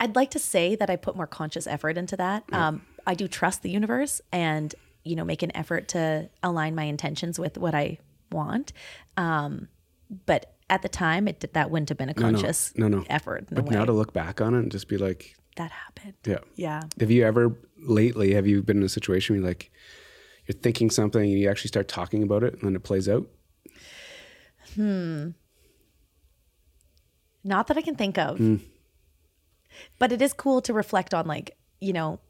I'd like to say that I put more conscious effort into that. Um, I do trust the universe and, you know, make an effort to align my intentions with what I want. Um, but at the time, it that wouldn't have been a no. conscious No, no. effort. In a But now to look back on it and just be like, that happened. yeah, Yeah. Have you ever lately have you been in a situation where you're like you're thinking something and you actually start talking about it and then it plays out? Hmm. Not that I can think of. Hmm. But it is cool to reflect on, like, you know,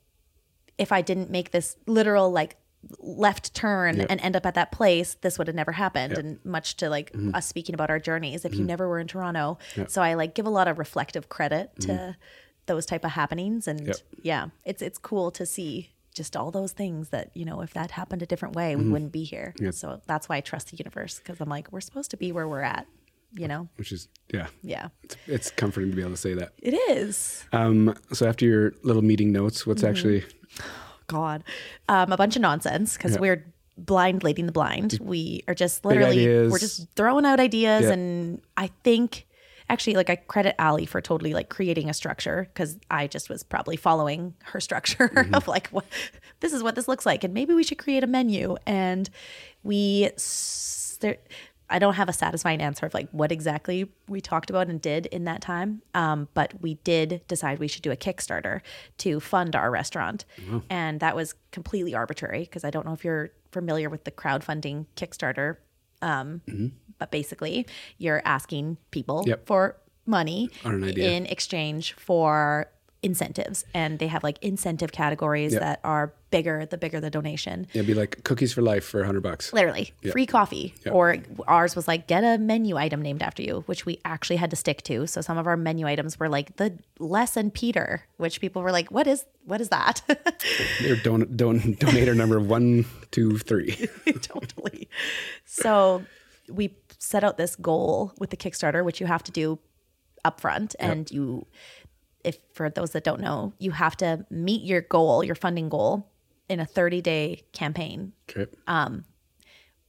if I didn't make this literal, like, left turn Yep. and end up at that place, this would have never happened. Yep. And much to like hmm. us speaking about our journeys, if you hmm. never were in Toronto. Yep. So I like give a lot of reflective credit to those type of happenings. And yeah, it's it's cool to see just all those things that, you know, if that happened a different way, we wouldn't be here. Mm-hmm. Yep. So that's why I trust the universe because I'm like, we're supposed to be where we're at, you know? Which is yeah. Yeah. It's, it's comforting to be able to say that. It is. Um, so after your little meeting notes, what's Mm-hmm. actually <sighs> God, um, a bunch of nonsense because Yeah. we're blind leading the blind. We are just literally we're just throwing out ideas, Yeah. and I think actually like I credit Ali for totally like creating a structure because I just was probably following her structure <laughs> Mm-hmm. of like what this is what this looks like, and maybe we should create a menu. And we s- there. I don't have a satisfying answer of like what exactly we talked about and did in that time. Um, but we did decide we should do a Kickstarter to fund our restaurant. And that was completely arbitrary because I don't know if you're familiar with the crowdfunding Kickstarter. Um, But basically, you're asking people Yep. for money Or an idea. in exchange for incentives. And they have like incentive categories Yep. that are bigger, the bigger the donation it'd be like cookies for life for a hundred bucks? literally free coffee Yeah. or ours was like get a menu item named after you which we actually had to stick to so some of our menu items were like the lesson peter which people were like what is what is that <laughs> Your don, don, donator number one, two, three. <laughs> totally so we set out this goal with the kickstarter which you have to do upfront and you if for those that don't know you have to meet your goal your funding goal in a 30 day campaign Okay. Um,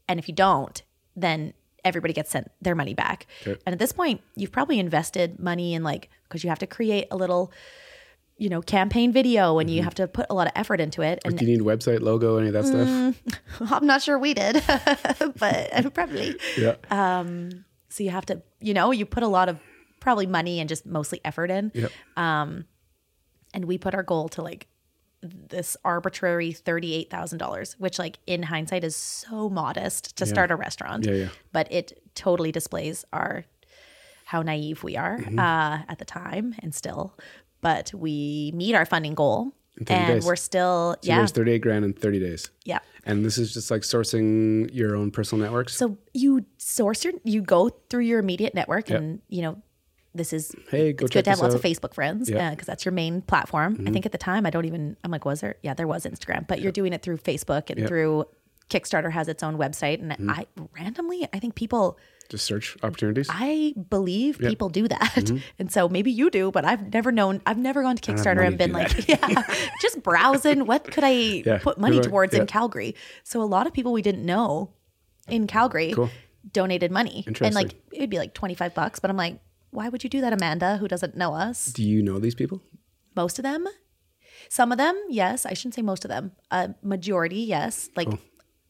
and if you don't, then everybody gets sent their money back. Okay. And at this point, you've probably invested money in like, because you have to create a little, you know, campaign video and you have to put a lot of effort into it. And Do you need a website, logo, any of that Mm. stuff? <laughs> I'm not sure we did, <laughs> but <laughs> uh, probably. Yeah. So you have to, you know, you put a lot of probably money and just mostly effort in. Yep. and we put our goal to like this arbitrary $38,000, which like in hindsight is so modest to start a restaurant. Yeah, yeah. But it totally displays our how naive we are Mm-hmm. uh, at the time and still. But we meet our funding goal and days. we're still So yeah. raised 38 grand in 30 days. Yeah. And this is just like sourcing your own personal networks. So you source your you go through your immediate network and you know this is Hey, go it's good to have lots out. of Facebook friends because Yeah. Mm-hmm. that's your main platform. I think at the time I don't even I'm like was there yeah there was Instagram but you're doing it through Facebook and Yep. Mm-hmm. through Kickstarter has its own website and I randomly I think people just search opportunities. I believe people do that mm-hmm. <laughs> and so maybe you do but I've never known I've never gone to Kickstarter and been do like <laughs> yeah <laughs> just browsing what could I Yeah, put money you're right. towards Yeah. in Calgary so a lot of people we didn't know in Calgary Cool. donated money and like it'd be like 25 bucks but I'm like why would you do that Amanda who doesn't know us Do you know these people? Most of them, some of them, yes. I shouldn't say most of them. A majority, yes. Like,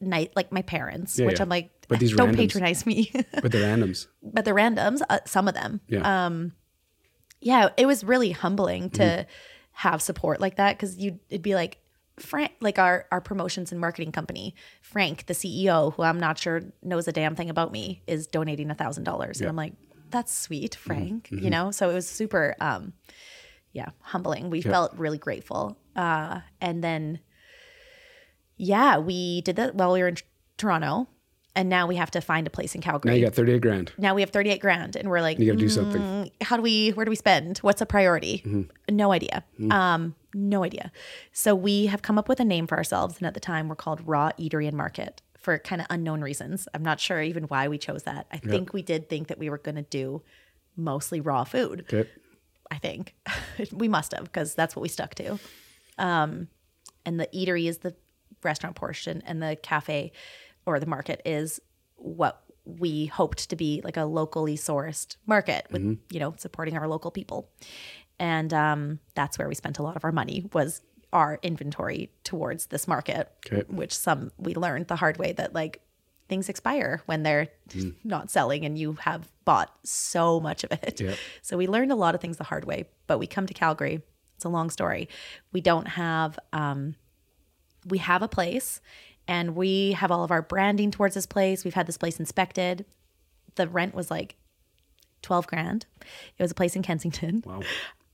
night, like my parents, Yeah, which yeah. I'm like, But these <laughs> don't randoms. patronize me. <laughs> But the randoms. but the randoms, uh, some of them, Yeah. Um, yeah, it was really humbling to Mm-hmm. have support like that because you it'd be like Frank, like our our promotions and marketing company, Frank, the CEO, who I'm not sure knows a damn thing about me, is donating a thousand dollars, and I'm like, that's sweet, Mm-hmm. Frank. You know, so it was super, um, yeah, humbling. We felt really grateful, uh, and then, yeah, we did that while we were in Toronto, and now we have to find a place in Calgary Now you got 38 grand. now we have 38 grand and we're like You got to do something. "Mm, how do we where do we spend? What's a priority? Mm-hmm. no idea. Um no idea. So we have come up with a name for ourselves and at the time we're called raw eatery and market for kind of unknown reasons. I'm not sure even why we chose that. I think we did think that we were going to do mostly raw food. Okay. I think. <laughs> We must have because that's what we stuck to. Um, and the eatery is the restaurant portion, and the cafe or the market is what we hoped to be like a locally sourced market with you know supporting our local people, and um, that's where we spent a lot of our money was our inventory towards this market, Okay. which some we learned the hard way that like things expire when they're not selling and you have bought so much of it. Yep. So we learned a lot of things the hard way, but we come to Calgary. It's a long story. We don't have um we have a place and we have all of our branding towards this place. We've had this place inspected. The rent was like 12 grand. It was a place in Kensington. Wow.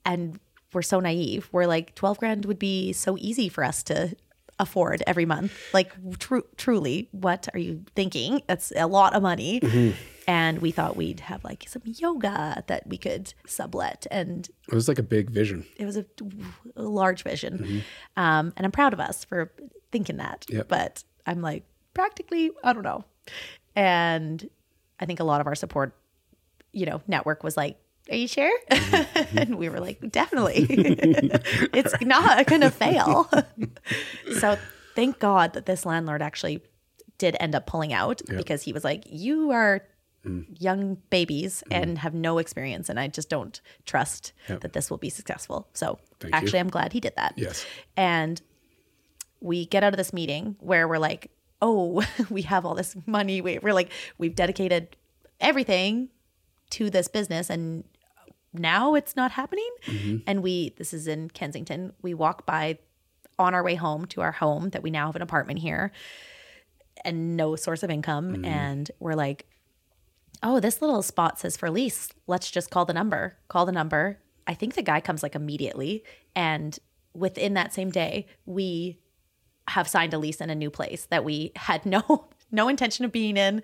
And we're so naive. We're like 12 grand would be so easy for us to afford every month. Like tru- truly, what are you thinking? That's a lot of money. And we thought we'd have like some yoga that we could sublet and It was like a big vision. it was a, a large vision. Um, and I'm proud of us for thinking that. Yep. But I'm like, practically, I don't know. And I think a lot of our support, you know, network was like, are you sure? Mm-hmm. Mm-hmm. <laughs> and we were like, definitely. <laughs> it's not going to fail. <laughs> so thank God that this landlord actually did end up pulling out because he was like, you are mm. young babies mm-hmm. and have no experience and I just don't trust Yep. that this will be successful. So Thank you. actually I'm glad he did that. Yes. And we get out of this meeting where we're like, oh, <laughs> we have all this money. We, we're like, we've dedicated everything to this business and now it's not happening. Mm-hmm. And we, this is in Kensington, we walk by on our way home to our home that we now have an apartment here and no source of income. Mm-hmm. And we're like, oh, this little spot says for lease. Let's just call the number. Call the number. I think the guy comes like immediately. And within that same day, we have signed a lease in a new place that we had no <laughs> no intention of being in.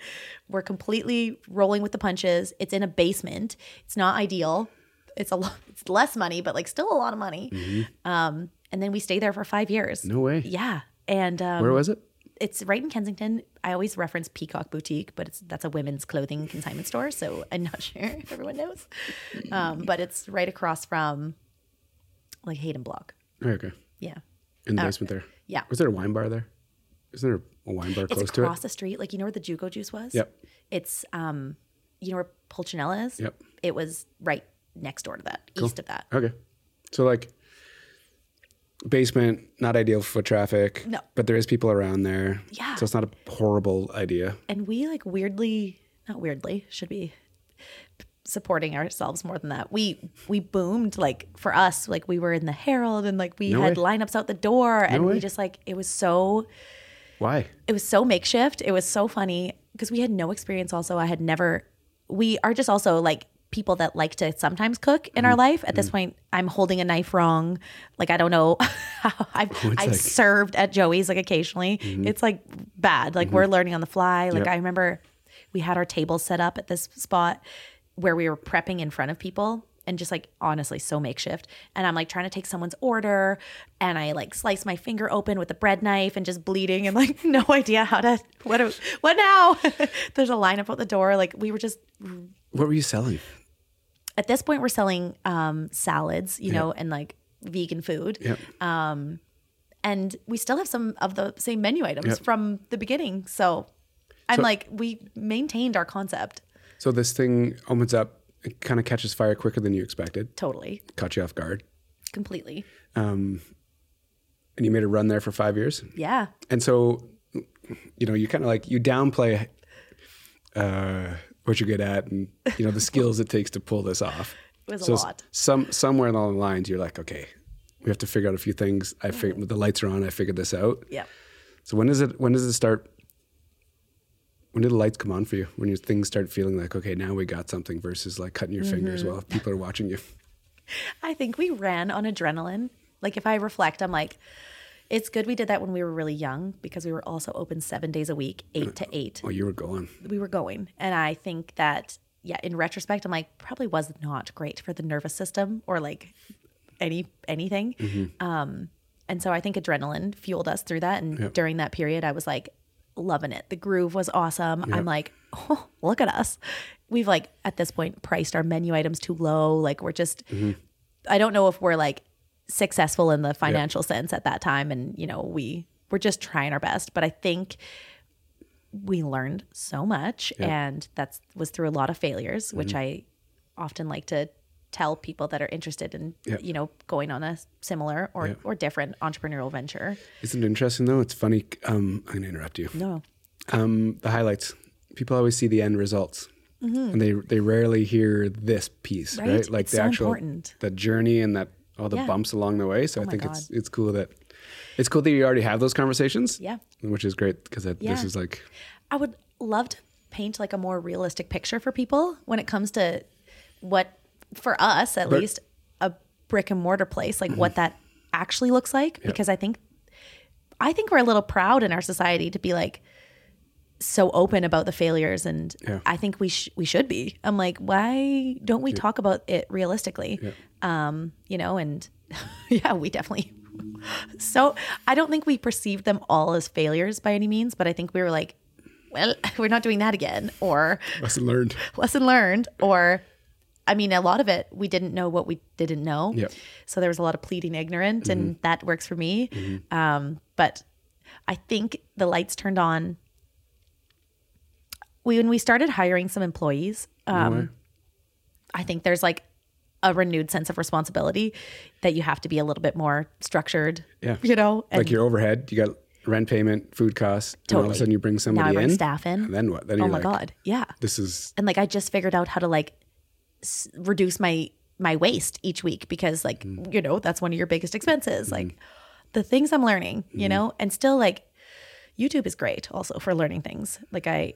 We're completely rolling with the punches. It's in a basement. It's not ideal. It's a lot it's less money, but like still a lot of money. Um, and then we stay there for five years. No way. Yeah. And um, Where was it? it's right in Kensington. I always reference Peacock Boutique, but it's that's a women's clothing consignment store, so I'm not <laughs> sure if everyone knows. Um, but it's right across from like Hayden Block. Okay. Yeah, In the basement there. Yeah. Was there a wine bar there? Isn't there a wine bar It's close to it? across the street. Like you know where the Jugo Juice was. Yep. It's um, you know where Pulcinella is. Yep. It was right next door to that, east of that. Okay. So like basement, not ideal for traffic. No. But there is people around there. Yeah. So it's not a horrible idea. and we like weirdly not weirdly should be supporting ourselves more than that. We we boomed like for us like we were in the herald and like we No had way. lineups out the door and we just like it was so Why? it was so makeshift. It was so funny because we had no experience also. I had never we are just also like people that like to sometimes cook in Mm-hmm. our life. At this point i'm holding a knife wrong. Like i don't know <laughs> how i've, <laughs> I've like- Mm-hmm. served at joey's like occasionally. It's like bad. Like we're learning on the fly. Like Yep. i remember we had our table set up at this spot where we were prepping in front of people and just like honestly so makeshift. And i'm like trying to take someone's order and i like slice my finger open with a bread knife and just bleeding and like <laughs> no idea how to what do- what now? <laughs> There's a lineup at the door. Like we were just What were you selling? at this point we're selling um salads you know and like vegan food. Yep. and we still have some of the same menu items Yep. from the beginning. So i'm So- like we maintained our concept so this thing opens up, it kind of catches fire quicker than you expected. totally Caught you off guard. completely. and you made a run there for five years. Yeah. And so, you know, you kind of like you downplay uh, what you're good at, and you know the <laughs> skills it takes to pull this off. It was a so s- lot. Some somewhere along the lines, you're like, okay, we have to figure out a few things. I figured the lights are on. I figured this out. Yeah. So when does it? When does it start? When did the lights come on for you? When your things start feeling like, okay, now we got something, versus like cutting your fingers Mm-hmm. while people are watching you. I think we ran on adrenaline. Like if I reflect, I'm like, it's good we did that when we were really young because we were also open seven days a week, eight to eight. Oh, you were going. We were going. And I think that, yeah, in retrospect, I'm like, probably was not great for the nervous system or like any anything. Um, and so I think adrenaline fueled us through that. And Yep. during that period, I was like loving it. The groove was awesome. I'm like, <laughs> oh, look at us. We've like at this point priced our menu items too low. Like we're just, mm-hmm. I don't know if we're like successful in the financial sense at that time. And, you know, we we're just trying our best. But I think we learned so much and that's was through a lot of failures, which mm-hmm. I often like to tell people that are interested in, Yeah. you know, going on a similar or, Yeah. or different entrepreneurial venture. Isn't it interesting though? It's funny. Um, I'm gonna interrupt you. No. um, the highlights. People always see the end results, and they they rarely hear this piece, right? Mm-hmm. Right. Like It's the so actual important. the journey and that all the Yeah. bumps along the way. So I think it's God. it's cool that it's cool that you already have those conversations. Yeah. which is great because this is like I would love to paint like a more realistic picture for people when it comes to what, for us at But- least, a brick and mortar place, like what that actually looks like. Because I think, I think we're a little proud in our society to be like so open about the failures, and Yeah. I think we sh- we should be. I'm like, why don't we talk about it realistically? Um, you know, and <laughs> yeah, we definitely. <laughs> So I don't think we perceived them all as failures by any means, but I think we were like, well, <laughs> we're not doing that again, or lesson learned. lesson learned, or I mean, a lot of it we didn't know what we didn't know. Yep. So there was a lot of pleading ignorant, and that works for me. Um, but I think the lights turned on. We when we started hiring some employees, um. I think there's like a renewed sense of responsibility that you have to be a little bit more structured. Yeah. You know, like your overhead, you got rent payment, food costs, and all of a sudden you bring somebody now I bring in. staff in. And then what? Then oh my like, god, yeah. this is and like I just figured out how to like s- reduce my my waste each week because like Mm. you know that's one of your biggest Mm-hmm. expenses like the things I'm learning you know and still like YouTube is great also for learning things like I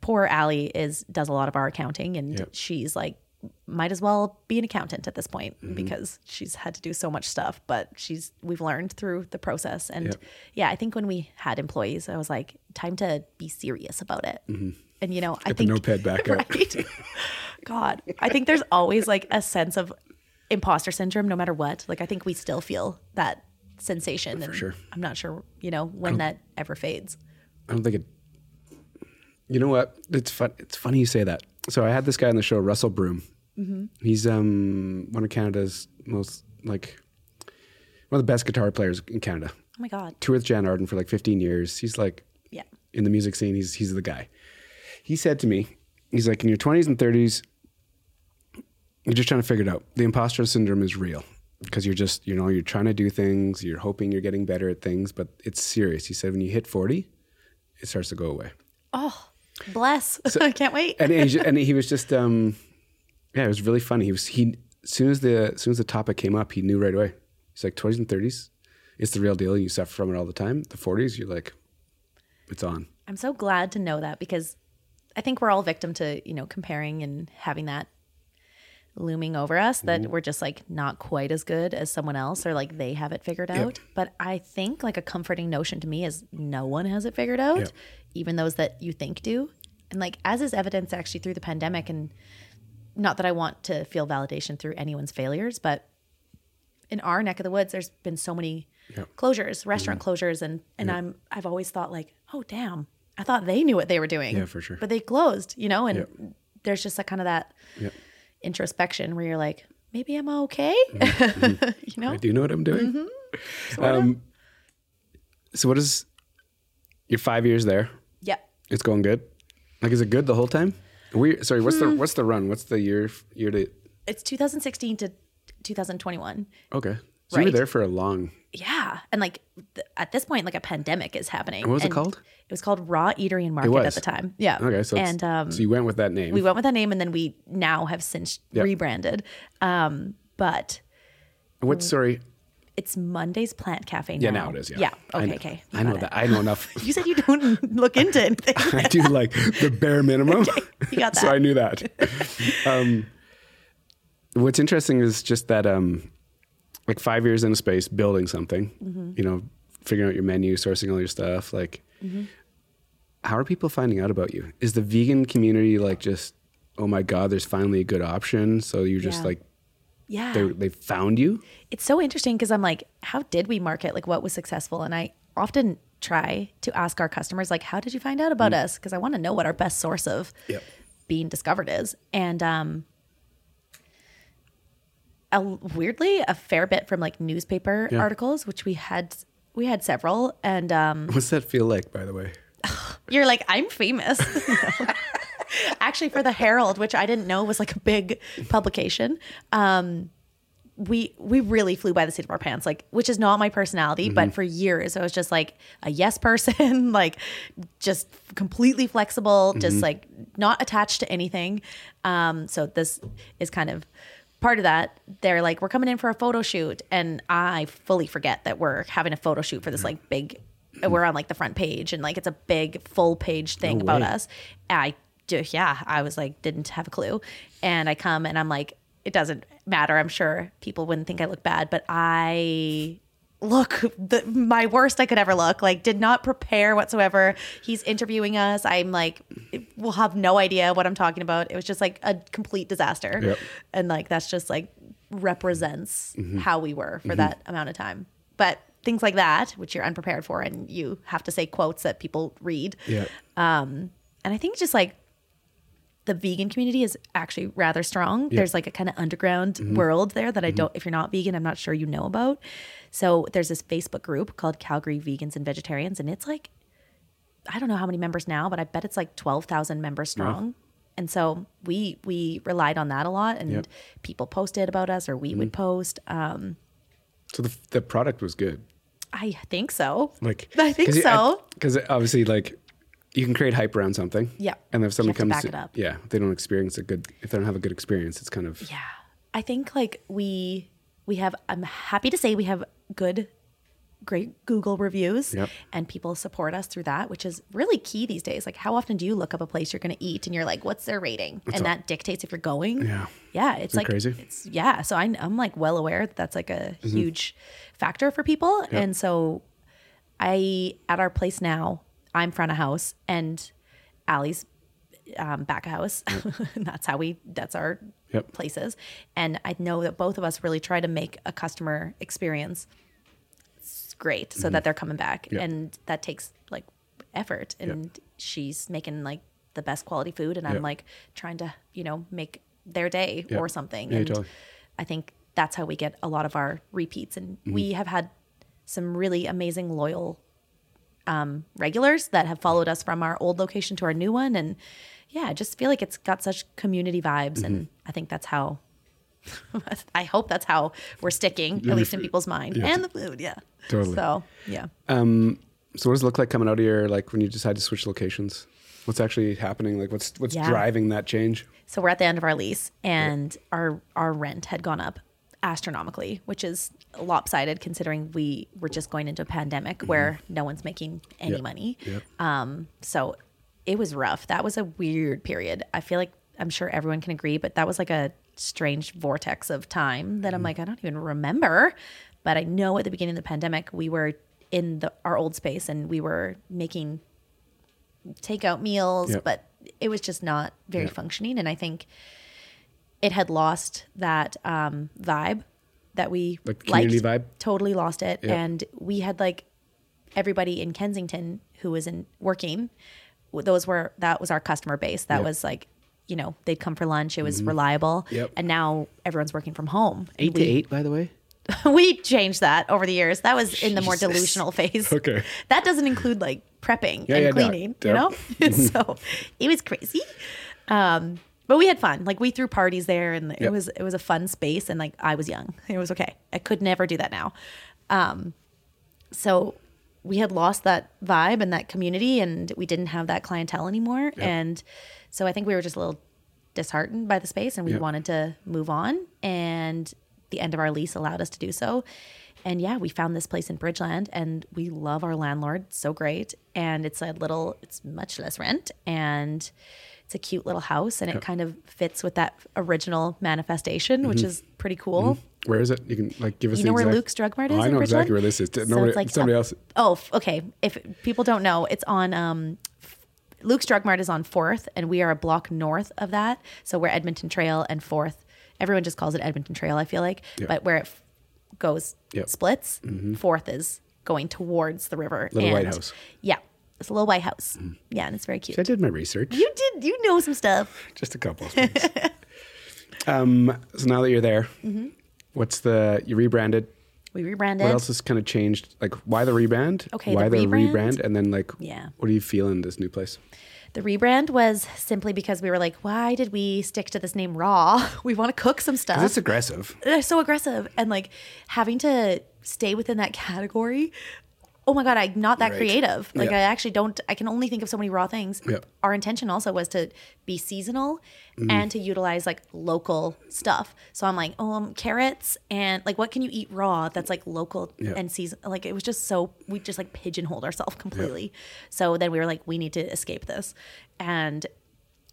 poor Allie is does a lot of our accounting and Yep. she's like might as well be an accountant at this point Mm-hmm. because she's had to do so much stuff but she's we've learned through the process and Yep. yeah I think when we had employees I was like time to be serious about it and you know I Get the think notepad back <laughs> out. right? God, I think there's always like a sense of imposter syndrome, no matter what. Like I think we still feel that sensation, and sure. I'm not sure, you know, when that ever fades. I don't think it. You know what? It's fun. It's funny you say that. So I had this guy on the show, Russell Broom. Mm-hmm. He's um one of Canada's most like one of the best guitar players in Canada. Oh my God, Toured with Jann Arden for like 15 years. He's like yeah, in the music scene. He's he's the guy. He said to me, he's like in your 20s and 30s, you're just trying to figure it out. The imposter syndrome is real because you're just you know you're trying to do things. You're hoping you're getting better at things, but it's serious. He said when you hit 40, it starts to go away. Oh, bless. <laughs> I can't wait. and, and, he, <laughs> and he was just um yeah it was really funny he was he as soon as the as soon as the topic came up he knew right away he's like 20s and 30s it's the real deal you suffer from it all the time the 40s you're like it's on I'm so glad to know that because I think we're all victim to, you know, comparing and having that looming over us that Mm-hmm. we're just like not quite as good as someone else or like they have it figured out. But I think like a comforting notion to me is no one has it figured out, Yep. even those that you think do. And like as is evidence actually through the pandemic and not that I want to feel validation through anyone's failures, but in our neck of the woods, there's been so many Yep. closures, restaurant Mm-hmm. closures, and and I'm I've always thought like, oh damn, I thought they knew what they were doing. Yeah, for sure. But they closed, you know, and Yep. there's just a kind of that Yep. introspection where you're like, maybe I'm okay, <laughs> Mm-hmm. you know. i do know what i'm doing Mm-hmm. um so what is your five years there Yeah, it's going good like is it good the whole time we sorry what's Hmm. the what's the run what's the year year to it's 2016 to 2021. Okay. So you were Right. there for a long. Yeah, and like th- at this point, like a pandemic is happening. what was it called? It was called Raw Eatery and Market at the time. Yeah. Okay, so and um, so you went with that name. we went with that name, and then we now have since Yep. rebranded. Um, but what? Sorry. it's Monday's Plant Cafe. Yeah, now. now it is. Yeah. Yeah. I Okay. know- okay. I know that. I know enough. <laughs> You said you don't <laughs> look into anything. <laughs> I do like the bare minimum. you got that. so. I knew that. um, what's interesting is just that, um, like five years in a space, building something, Mm-hmm. you know, figuring out your menu, sourcing all your stuff. Like, Mm-hmm. how are people finding out about you? Is the vegan community like just, oh my God, there's finally a good option? So you're just Yeah. like, yeah. they, they found you? it's so interesting because I'm like, how did we market? Like, what was successful? And I often try to ask our customers, like, how did you find out about us? Because I want to know what our best source of Yep. being discovered is. And um, a, weirdly, a fair bit from like newspaper Yeah. articles, which we had we had several. And um, <laughs> What's that feel like, by the way? <laughs> you're like, I'm famous. <laughs> Actually, for the Herald, which I didn't know was like a big publication, um, we we really flew by the seat of our pants, like which is not my personality. But for years, I was just like a yes person, like just completely flexible, just like not attached to anything. Um, so this is kind of part of that. They're like, we're coming in for a photo shoot, and I fully forget that we're having a photo shoot for this like big. We're on like the front page, and like it's a big full page thing No about way. us. I do, yeah, I was like, didn't have a clue. And I come and I'm like, it doesn't matter. I'm sure people wouldn't think I look bad, but I look the, my worst I could ever look. Like, did not prepare whatsoever. He's interviewing us. I'm like, we'll have no idea what I'm talking about. It was just like a complete disaster. Yep. And like, that's just like represents Mm-hmm. how we were for that amount of time. But things like that, which you're unprepared for, and you have to say quotes that people read. Yeah. And I think just like the vegan community is actually rather strong. There's like a kind of underground mm-hmm. world there that I mm-hmm. don't, if you're not vegan, I'm not sure you know about. So there's this Facebook group called Calgary Vegans and Vegetarians, and it's like, I don't know how many members now, but I bet it's like 12,000 members strong. And so we we relied on that a lot, and Yep. people posted about us, or we would mm-hmm. post. Um, So the, the product was good. I think so. Like I think so. Because obviously, like you can create hype around something. Yeah. And if somebody comes, to back it up. yeah, if they don't experience a good, if they don't have a good experience, it's kind of Yeah. I think like we we have I'm happy to say we have good great Google reviews Yep. and people support us through that, which is really key these days. Like how often do you look up a place you're going to eat and you're like what's their rating? and that dictates if you're going. Yeah. Yeah, it's like crazy? Mm-hmm. it's yeah, so I I'm like well aware that that's like a huge factor for people and so I at our place now, I'm front of house and Allie's um, back of house. <laughs> that's how we that's our Yep. places. And I know that both of us really try to make a customer experience great so that they're coming back. Mm-hmm. Yep. And that takes like effort. And she's making like the best quality food and I'm like trying to, you know, make their day Yep. or something. Yeah, and totally. I think that's how we get a lot of our repeats. And we Mm-hmm. have had some really amazing loyal um, regulars that have followed us from our old location to our new one. And yeah, I just feel like it's got such community vibes. And Mm-hmm. I think that's how, <laughs> I hope that's how we're sticking, at least in people's mind. Yeah. And the food, yeah. Totally. So, yeah. Um, so what does it look like coming out of your like when you decide to switch locations? What's actually happening? Like what's what's Yeah. driving that change? So we're at the end of our lease, and our our rent had gone up astronomically, which is lopsided considering we were just going into a pandemic where no one's making any Yep. money. Yep. Um, so it was rough. That was a weird period. I feel like I'm sure everyone can agree, but that was like a strange vortex of time that I'm like, I don't even remember. But I know at the beginning of the pandemic, we were in the our old space and we were making takeout meals, Yep. but it was just not very functioning. And I think it had lost that um, vibe that we Like the community liked. vibe? Totally lost it. Yeah. And we had like everybody in Kensington who was in working. Those were that was our customer base. That Yep. was like, you know, they'd come for lunch. It was reliable. Mm-hmm. Yep. And now everyone's working from home. And Eight to eight, by the way. <laughs> we changed that over the years. That was in the more delusional phase. <laughs> Okay. That doesn't include like prepping Yeah, and yeah, no, cleaning, you know? <laughs> so it was crazy. Um, but we had fun. Like we threw parties there, and it Yep. was it was a fun space. And like I was young, it was okay. I could never do that now. Um, so we had lost that vibe and that community, and we didn't have that clientele anymore. And so I think we were just a little disheartened by the space, and we Yep. wanted to move on. And the end of our lease allowed us to do so. And yeah, we found this place in Bridgeland, and we love our landlord so great. And it's a little, it's much less rent, and it's a cute little house, and it kind of fits with that original manifestation, which is pretty cool. Where is it? You can like give us. You know where Luke's Drug Mart is? Oh, I know exactly where this is. So Nobody, it's like somebody up- else. Oh, okay. If people don't know, it's on um, Luke's Drug Mart is on Fourth, and we are a block north of that. So we're Edmonton Trail and Fourth. Everyone just calls it Edmonton Trail. I feel like, Yep. but where it f- goes Yep. Mm-hmm. splits, Fourth is going towards the river. Little white and- house. Mm. Yeah, it's a little white house. Yeah, and it's very cute. I did my research. You did. You know some stuff. <laughs> Just a couple of things. <laughs> um, so now that you're there, Mm-hmm. what's the you rebranded? We rebranded. What else has kind of changed? Like, why the rebrand? Okay, why the the rebrand? rebrand? And then, like, Yeah. what do you feel in this new place? The rebrand was simply because we were like, why did we stick to this name Raw? <laughs> We want to cook some stuff. it's aggressive. they're so aggressive and like having to stay within that category oh my god i'm not that Right. creative like Yeah. i actually don't i can only think of so many raw things Yeah. our intention also was to be seasonal Mm-hmm. and to utilize like local stuff so i'm like oh um, carrots and like what can you eat raw that's like local Yeah. and season like it was just so we just like pigeonholed ourselves completely so then we were like we need to escape this and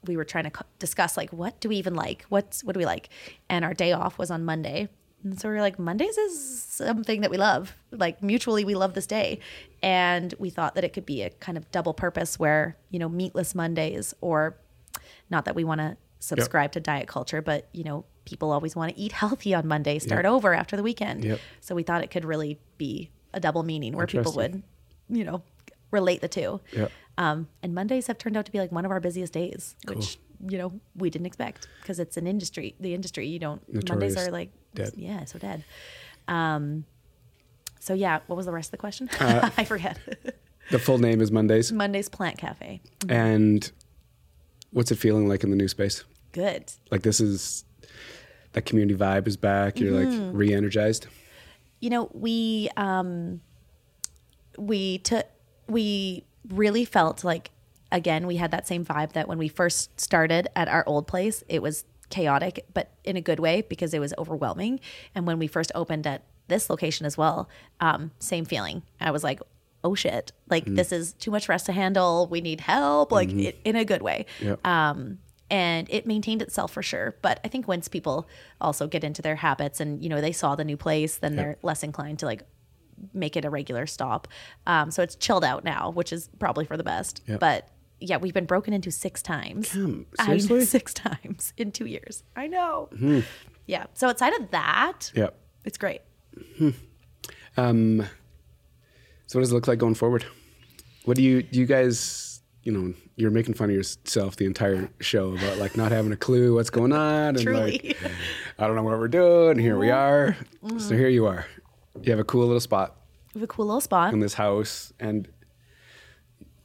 we were trying to discuss like what do we even like what's what do we like and our day off was on monday and so we were like mondays is something that we love. Like mutually we love this day. And we thought that it could be a kind of double purpose where you know meatless mondays or not that we want to subscribe to diet culture but you know people always want to eat healthy on monday start Yep. over after the weekend. Yep. so we thought it could really be a double meaning where people would you know relate the two. Yep. um, and Mondays have turned out to be like one of our busiest days, which you know we didn't expect because it's an industry. The industry you don't Mondays are like dead. yeah, so dead. Um, so yeah, what was the rest of the question? Uh, <laughs> I forget. <laughs> The full name is Mondays. Mondays Plant Cafe. And what's it feeling like in the new space? Good. Like, this is that community vibe is back. You're Mm-hmm. like re energized. you know we um we took we really felt like again we had that same vibe that when we first started at our old place it was chaotic but in a good way because it was overwhelming and when we first opened at this location as well um same feeling i was like oh shit like this is too much for us to handle we need help like it, in a good way Yep. um, and it maintained itself for sure. But I think once people also get into their habits and you know they saw the new place, then they're less inclined to like make it a regular stop. Um, so it's chilled out now, which is probably for the best. Yeah. But yeah, we've been broken into six times. Damn, seriously? six times in two years. I know. Yeah. So outside of that, Yeah. it's great. Hmm. Um, so what does it look like going forward? What do you do you guys you know you're making fun of yourself the entire show about like not having a clue what's going on and Truly. like I don't know what we're doing. Here we are. So here you are. You have a cool little spot We have a cool little spot. in this house, and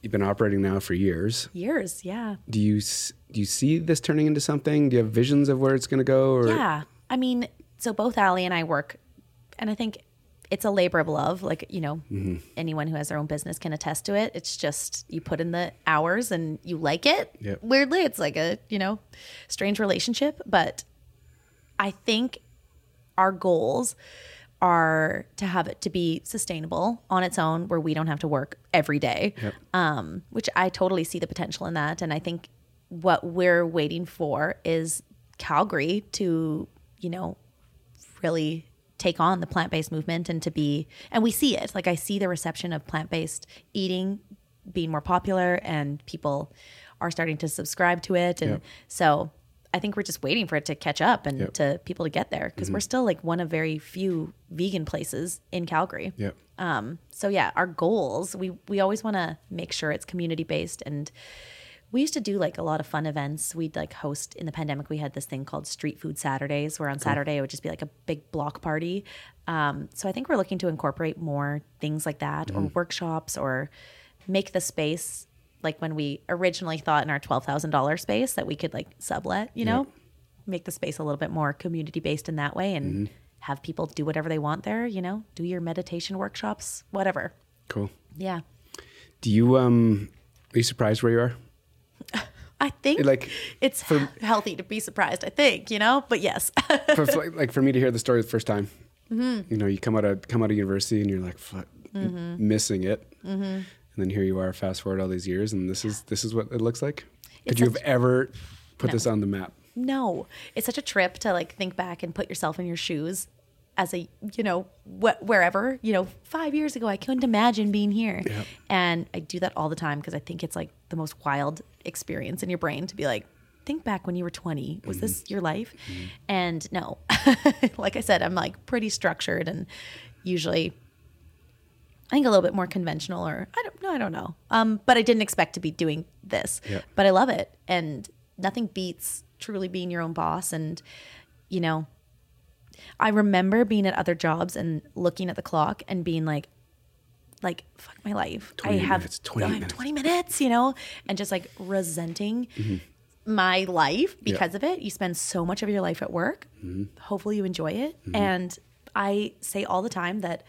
you've been operating now for years. Years. Yeah. Do you do you see this turning into something? Do you have visions of where it's going to go? Or Yeah. I mean, so both Ali and I work, and I think it's a labor of love. Like, you know, Mm-hmm. anyone who has their own business can attest to it. It's just you put in the hours and you like it. Yep. Weirdly, it's like a, you know, strange relationship. But I think our goals are to have it to be sustainable on its own where we don't have to work every day Yep. um, which i totally see the potential in that and i think what we're waiting for is calgary to you know really take on the plant-based movement and to be and we see it like i see the reception of plant-based eating being more popular and people are starting to subscribe to it and Yep. so i think we're just waiting for it to catch up and Yep. to people to get there because we're still like one of very few vegan places in calgary Yep. um, so yeah, our goals, we we always want to make sure it's community based and we used to do like a lot of fun events. We'd like host in the pandemic. We had this thing called Street Food Saturdays, where on Saturday it would just be like a big block party. Um, so I think we're looking to incorporate more things like that, or workshops, or make the space like when we originally thought in our $12,000 space that we could like sublet, you know, make the space a little bit more community based in that way and Mm-hmm. have people do whatever they want there, you know, do your meditation workshops, whatever. Cool. Yeah. Do you um are you surprised where you are? <laughs> I think Like, it's for, healthy to be surprised, I think, you know, but yes. <laughs> for, like for me to hear the story the first time, Mm-hmm. you know, you come out of come out of university and you're like, fuck, missing it, Mm-hmm. And then here you are, fast forward all these years, and this is this is what it looks like. Could you have ever put No. this on the map? No, it's such a trip to like think back and put yourself in your shoes as a, you know, wh- wherever, you know, five years ago, I couldn't imagine being here. Yep. And I do that all the time because I think it's like the most wild experience in your brain to be like, think back when you were 20. Was this mm-hmm. your life? Mm-hmm. And no, <laughs> like I said, I'm like pretty structured and usually I think a little bit more conventional or I don't know, I don't know. Um, but I didn't expect to be doing this. Yeah. But I love it. And nothing beats truly being your own boss and you know, I remember being at other jobs and looking at the clock and being like like fuck my life. I have minutes, 20 I have minutes. 20 minutes, you know, and just like resenting mm-hmm. my life because of it. You spend so much of your life at work. Mm-hmm. Hopefully you enjoy it. Mm-hmm. And I say all the time that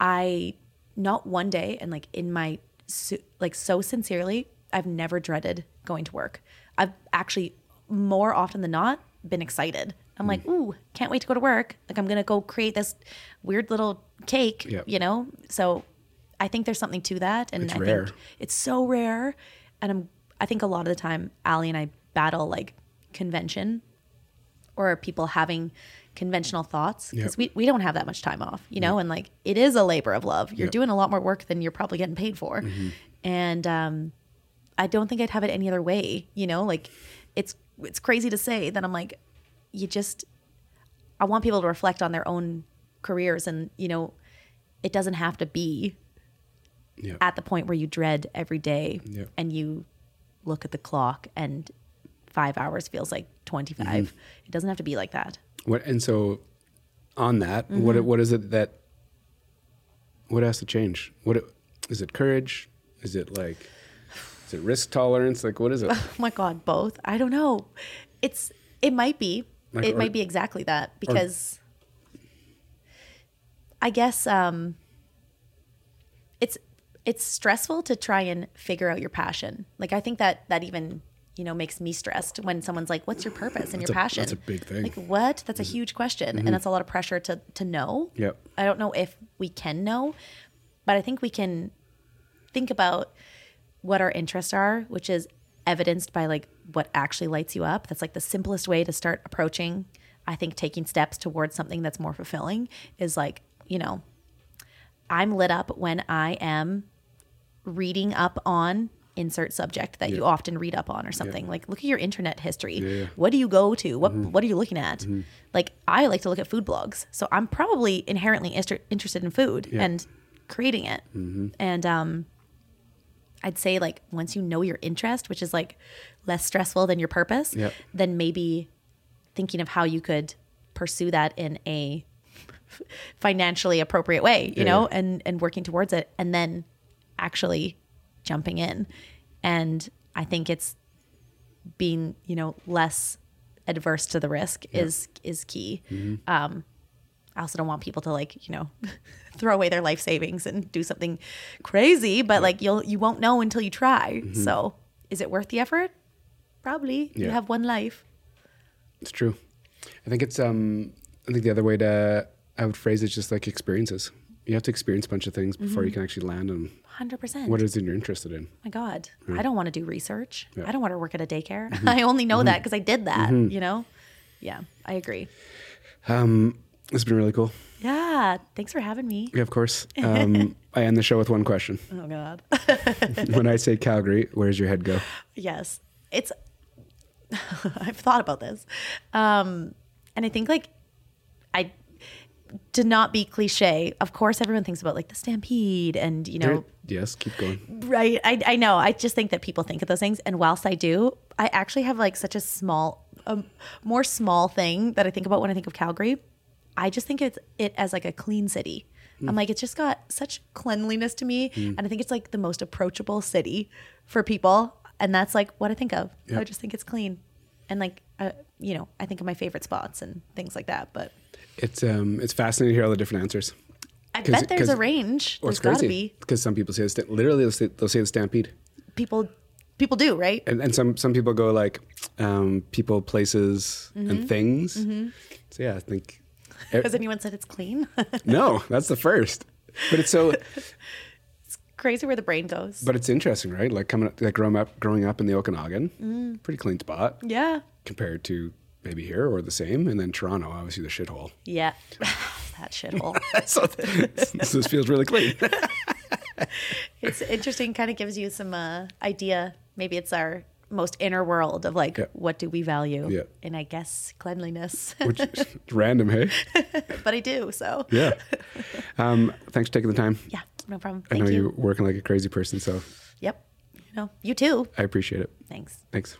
I not one day and like in my like so sincerely, I've never dreaded going to work. I've actually more often than not been excited. I'm like, mm. ooh, can't wait to go to work. Like I'm gonna go create this weird little cake, Yep. you know. So I think there's something to that, and It's I rare. think it's so rare. And I'm, I think a lot of the time, Ali and I battle like convention or people having conventional thoughts because Yep. we, we don't have that much time off, you know, and like it is a labor of love. You're Yep. doing a lot more work than you're probably getting paid for. And um, I don't think I'd have it any other way, you know, like it's, it's crazy to say that I'm like, you just, I want people to reflect on their own careers and, you know, it doesn't have to be at the point where you dread every day and you look at the clock and five hours feels like 25 Mm-hmm. it doesn't have to be like that What and so on that, Mm-hmm. what what is it that what has to change? What it, is it courage? Is it like is it risk tolerance? Like what is it? <laughs> oh my god both i don't know it's it might be Like, it or- might be exactly that because i guess um it's it's stressful to try and figure out your passion like i think that that even you know makes me stressed when someone's like what's your purpose and That's your a- passion that's a big thing. like what that's a huge question and mm-hmm. that's a lot of pressure to to know Yep. I don't know if we can know, but I think we can think about what our interests are, which is evidenced by like what actually lights you up. That's like the simplest way to start approaching. I think taking steps towards something that's more fulfilling is like, you know, I'm lit up when I am reading up on insert subject that you often read up on or something. Like look at your internet history. Yeah, yeah. What do you go to? What mm-hmm. what are you looking at? Mm-hmm. Like I like to look at food blogs. So I'm probably inherently inter- interested in food Yeah. and creating it. Mm-hmm. And um I'd say like once you know your interest, which is like less stressful than your purpose, then maybe thinking of how you could pursue that in a financially appropriate way, you Yeah, know, and and working towards it and then actually jumping in. And I think it's being, you know, less adverse to the risk is is key. Um I also don't want people to like, you know, <laughs> throw away their life savings and do something crazy, but like you'll you won't know until you try. So, is it worth the effort? Probably. You have one life. It's true. I think it's um I think the other way to I would phrase it is just like experiences. You have to experience a bunch of things before Mm-hmm. you can actually land on 100%. what is it you're interested in. my God, I don't want to do research. Yeah. I don't want to work at a daycare. <laughs> I only know that because I did that, you know? Yeah, I agree. Um, it's been really cool. Yeah, thanks for having me. Yeah, of course. <laughs> Um, I end the show with one question. Oh, God. <laughs> when I say Calgary, where's your head go? yes, it's, I've thought about this. Um, and I think, like, I, to not be cliche, of course, everyone thinks about like the stampede and, you know, yes, keep going. Right. I, I know. I just think that people think of those things. And whilst I do, I actually have like such a small, um, more small thing that I think about when I think of Calgary. I just think it's it as like a clean city. I'm like, it's just got such cleanliness to me, Mm. and I think it's like the most approachable city for people, and that's like what I think of. I just think it's clean, and like uh, you know, I think of my favorite spots and things like that. But It's um, it's fascinating to hear all the different answers. I bet there's a range. Well, There's it's got to crazy be because some people say the literally they'll say, they'll say the stampede, people. People do right. and, and some some people go like um, people, places, Mm-hmm. and things. So yeah, I think Has anyone said it's clean? <laughs> no, that's the first. But it's so, <laughs> it's Crazy where the brain goes. but it's interesting, right? Like coming like growing up, growing up in the Okanagan, Mm. pretty clean spot yeah. compared to maybe here or the same, and then Toronto, obviously the shithole. Yeah. <laughs> that shithole. <laughs> so this, this feels really clean. <laughs> it's interesting, kind of gives you some uh, idea. Maybe it's our most inner world of like, Yeah. what do we value? Yeah. And I guess cleanliness. Which is random, hey? but I do. So, Yeah. Um, thanks for taking the time. yeah, no problem. I know you. you're working like a crazy person, so Yep. You know, you too. I appreciate it. Thanks. Thanks.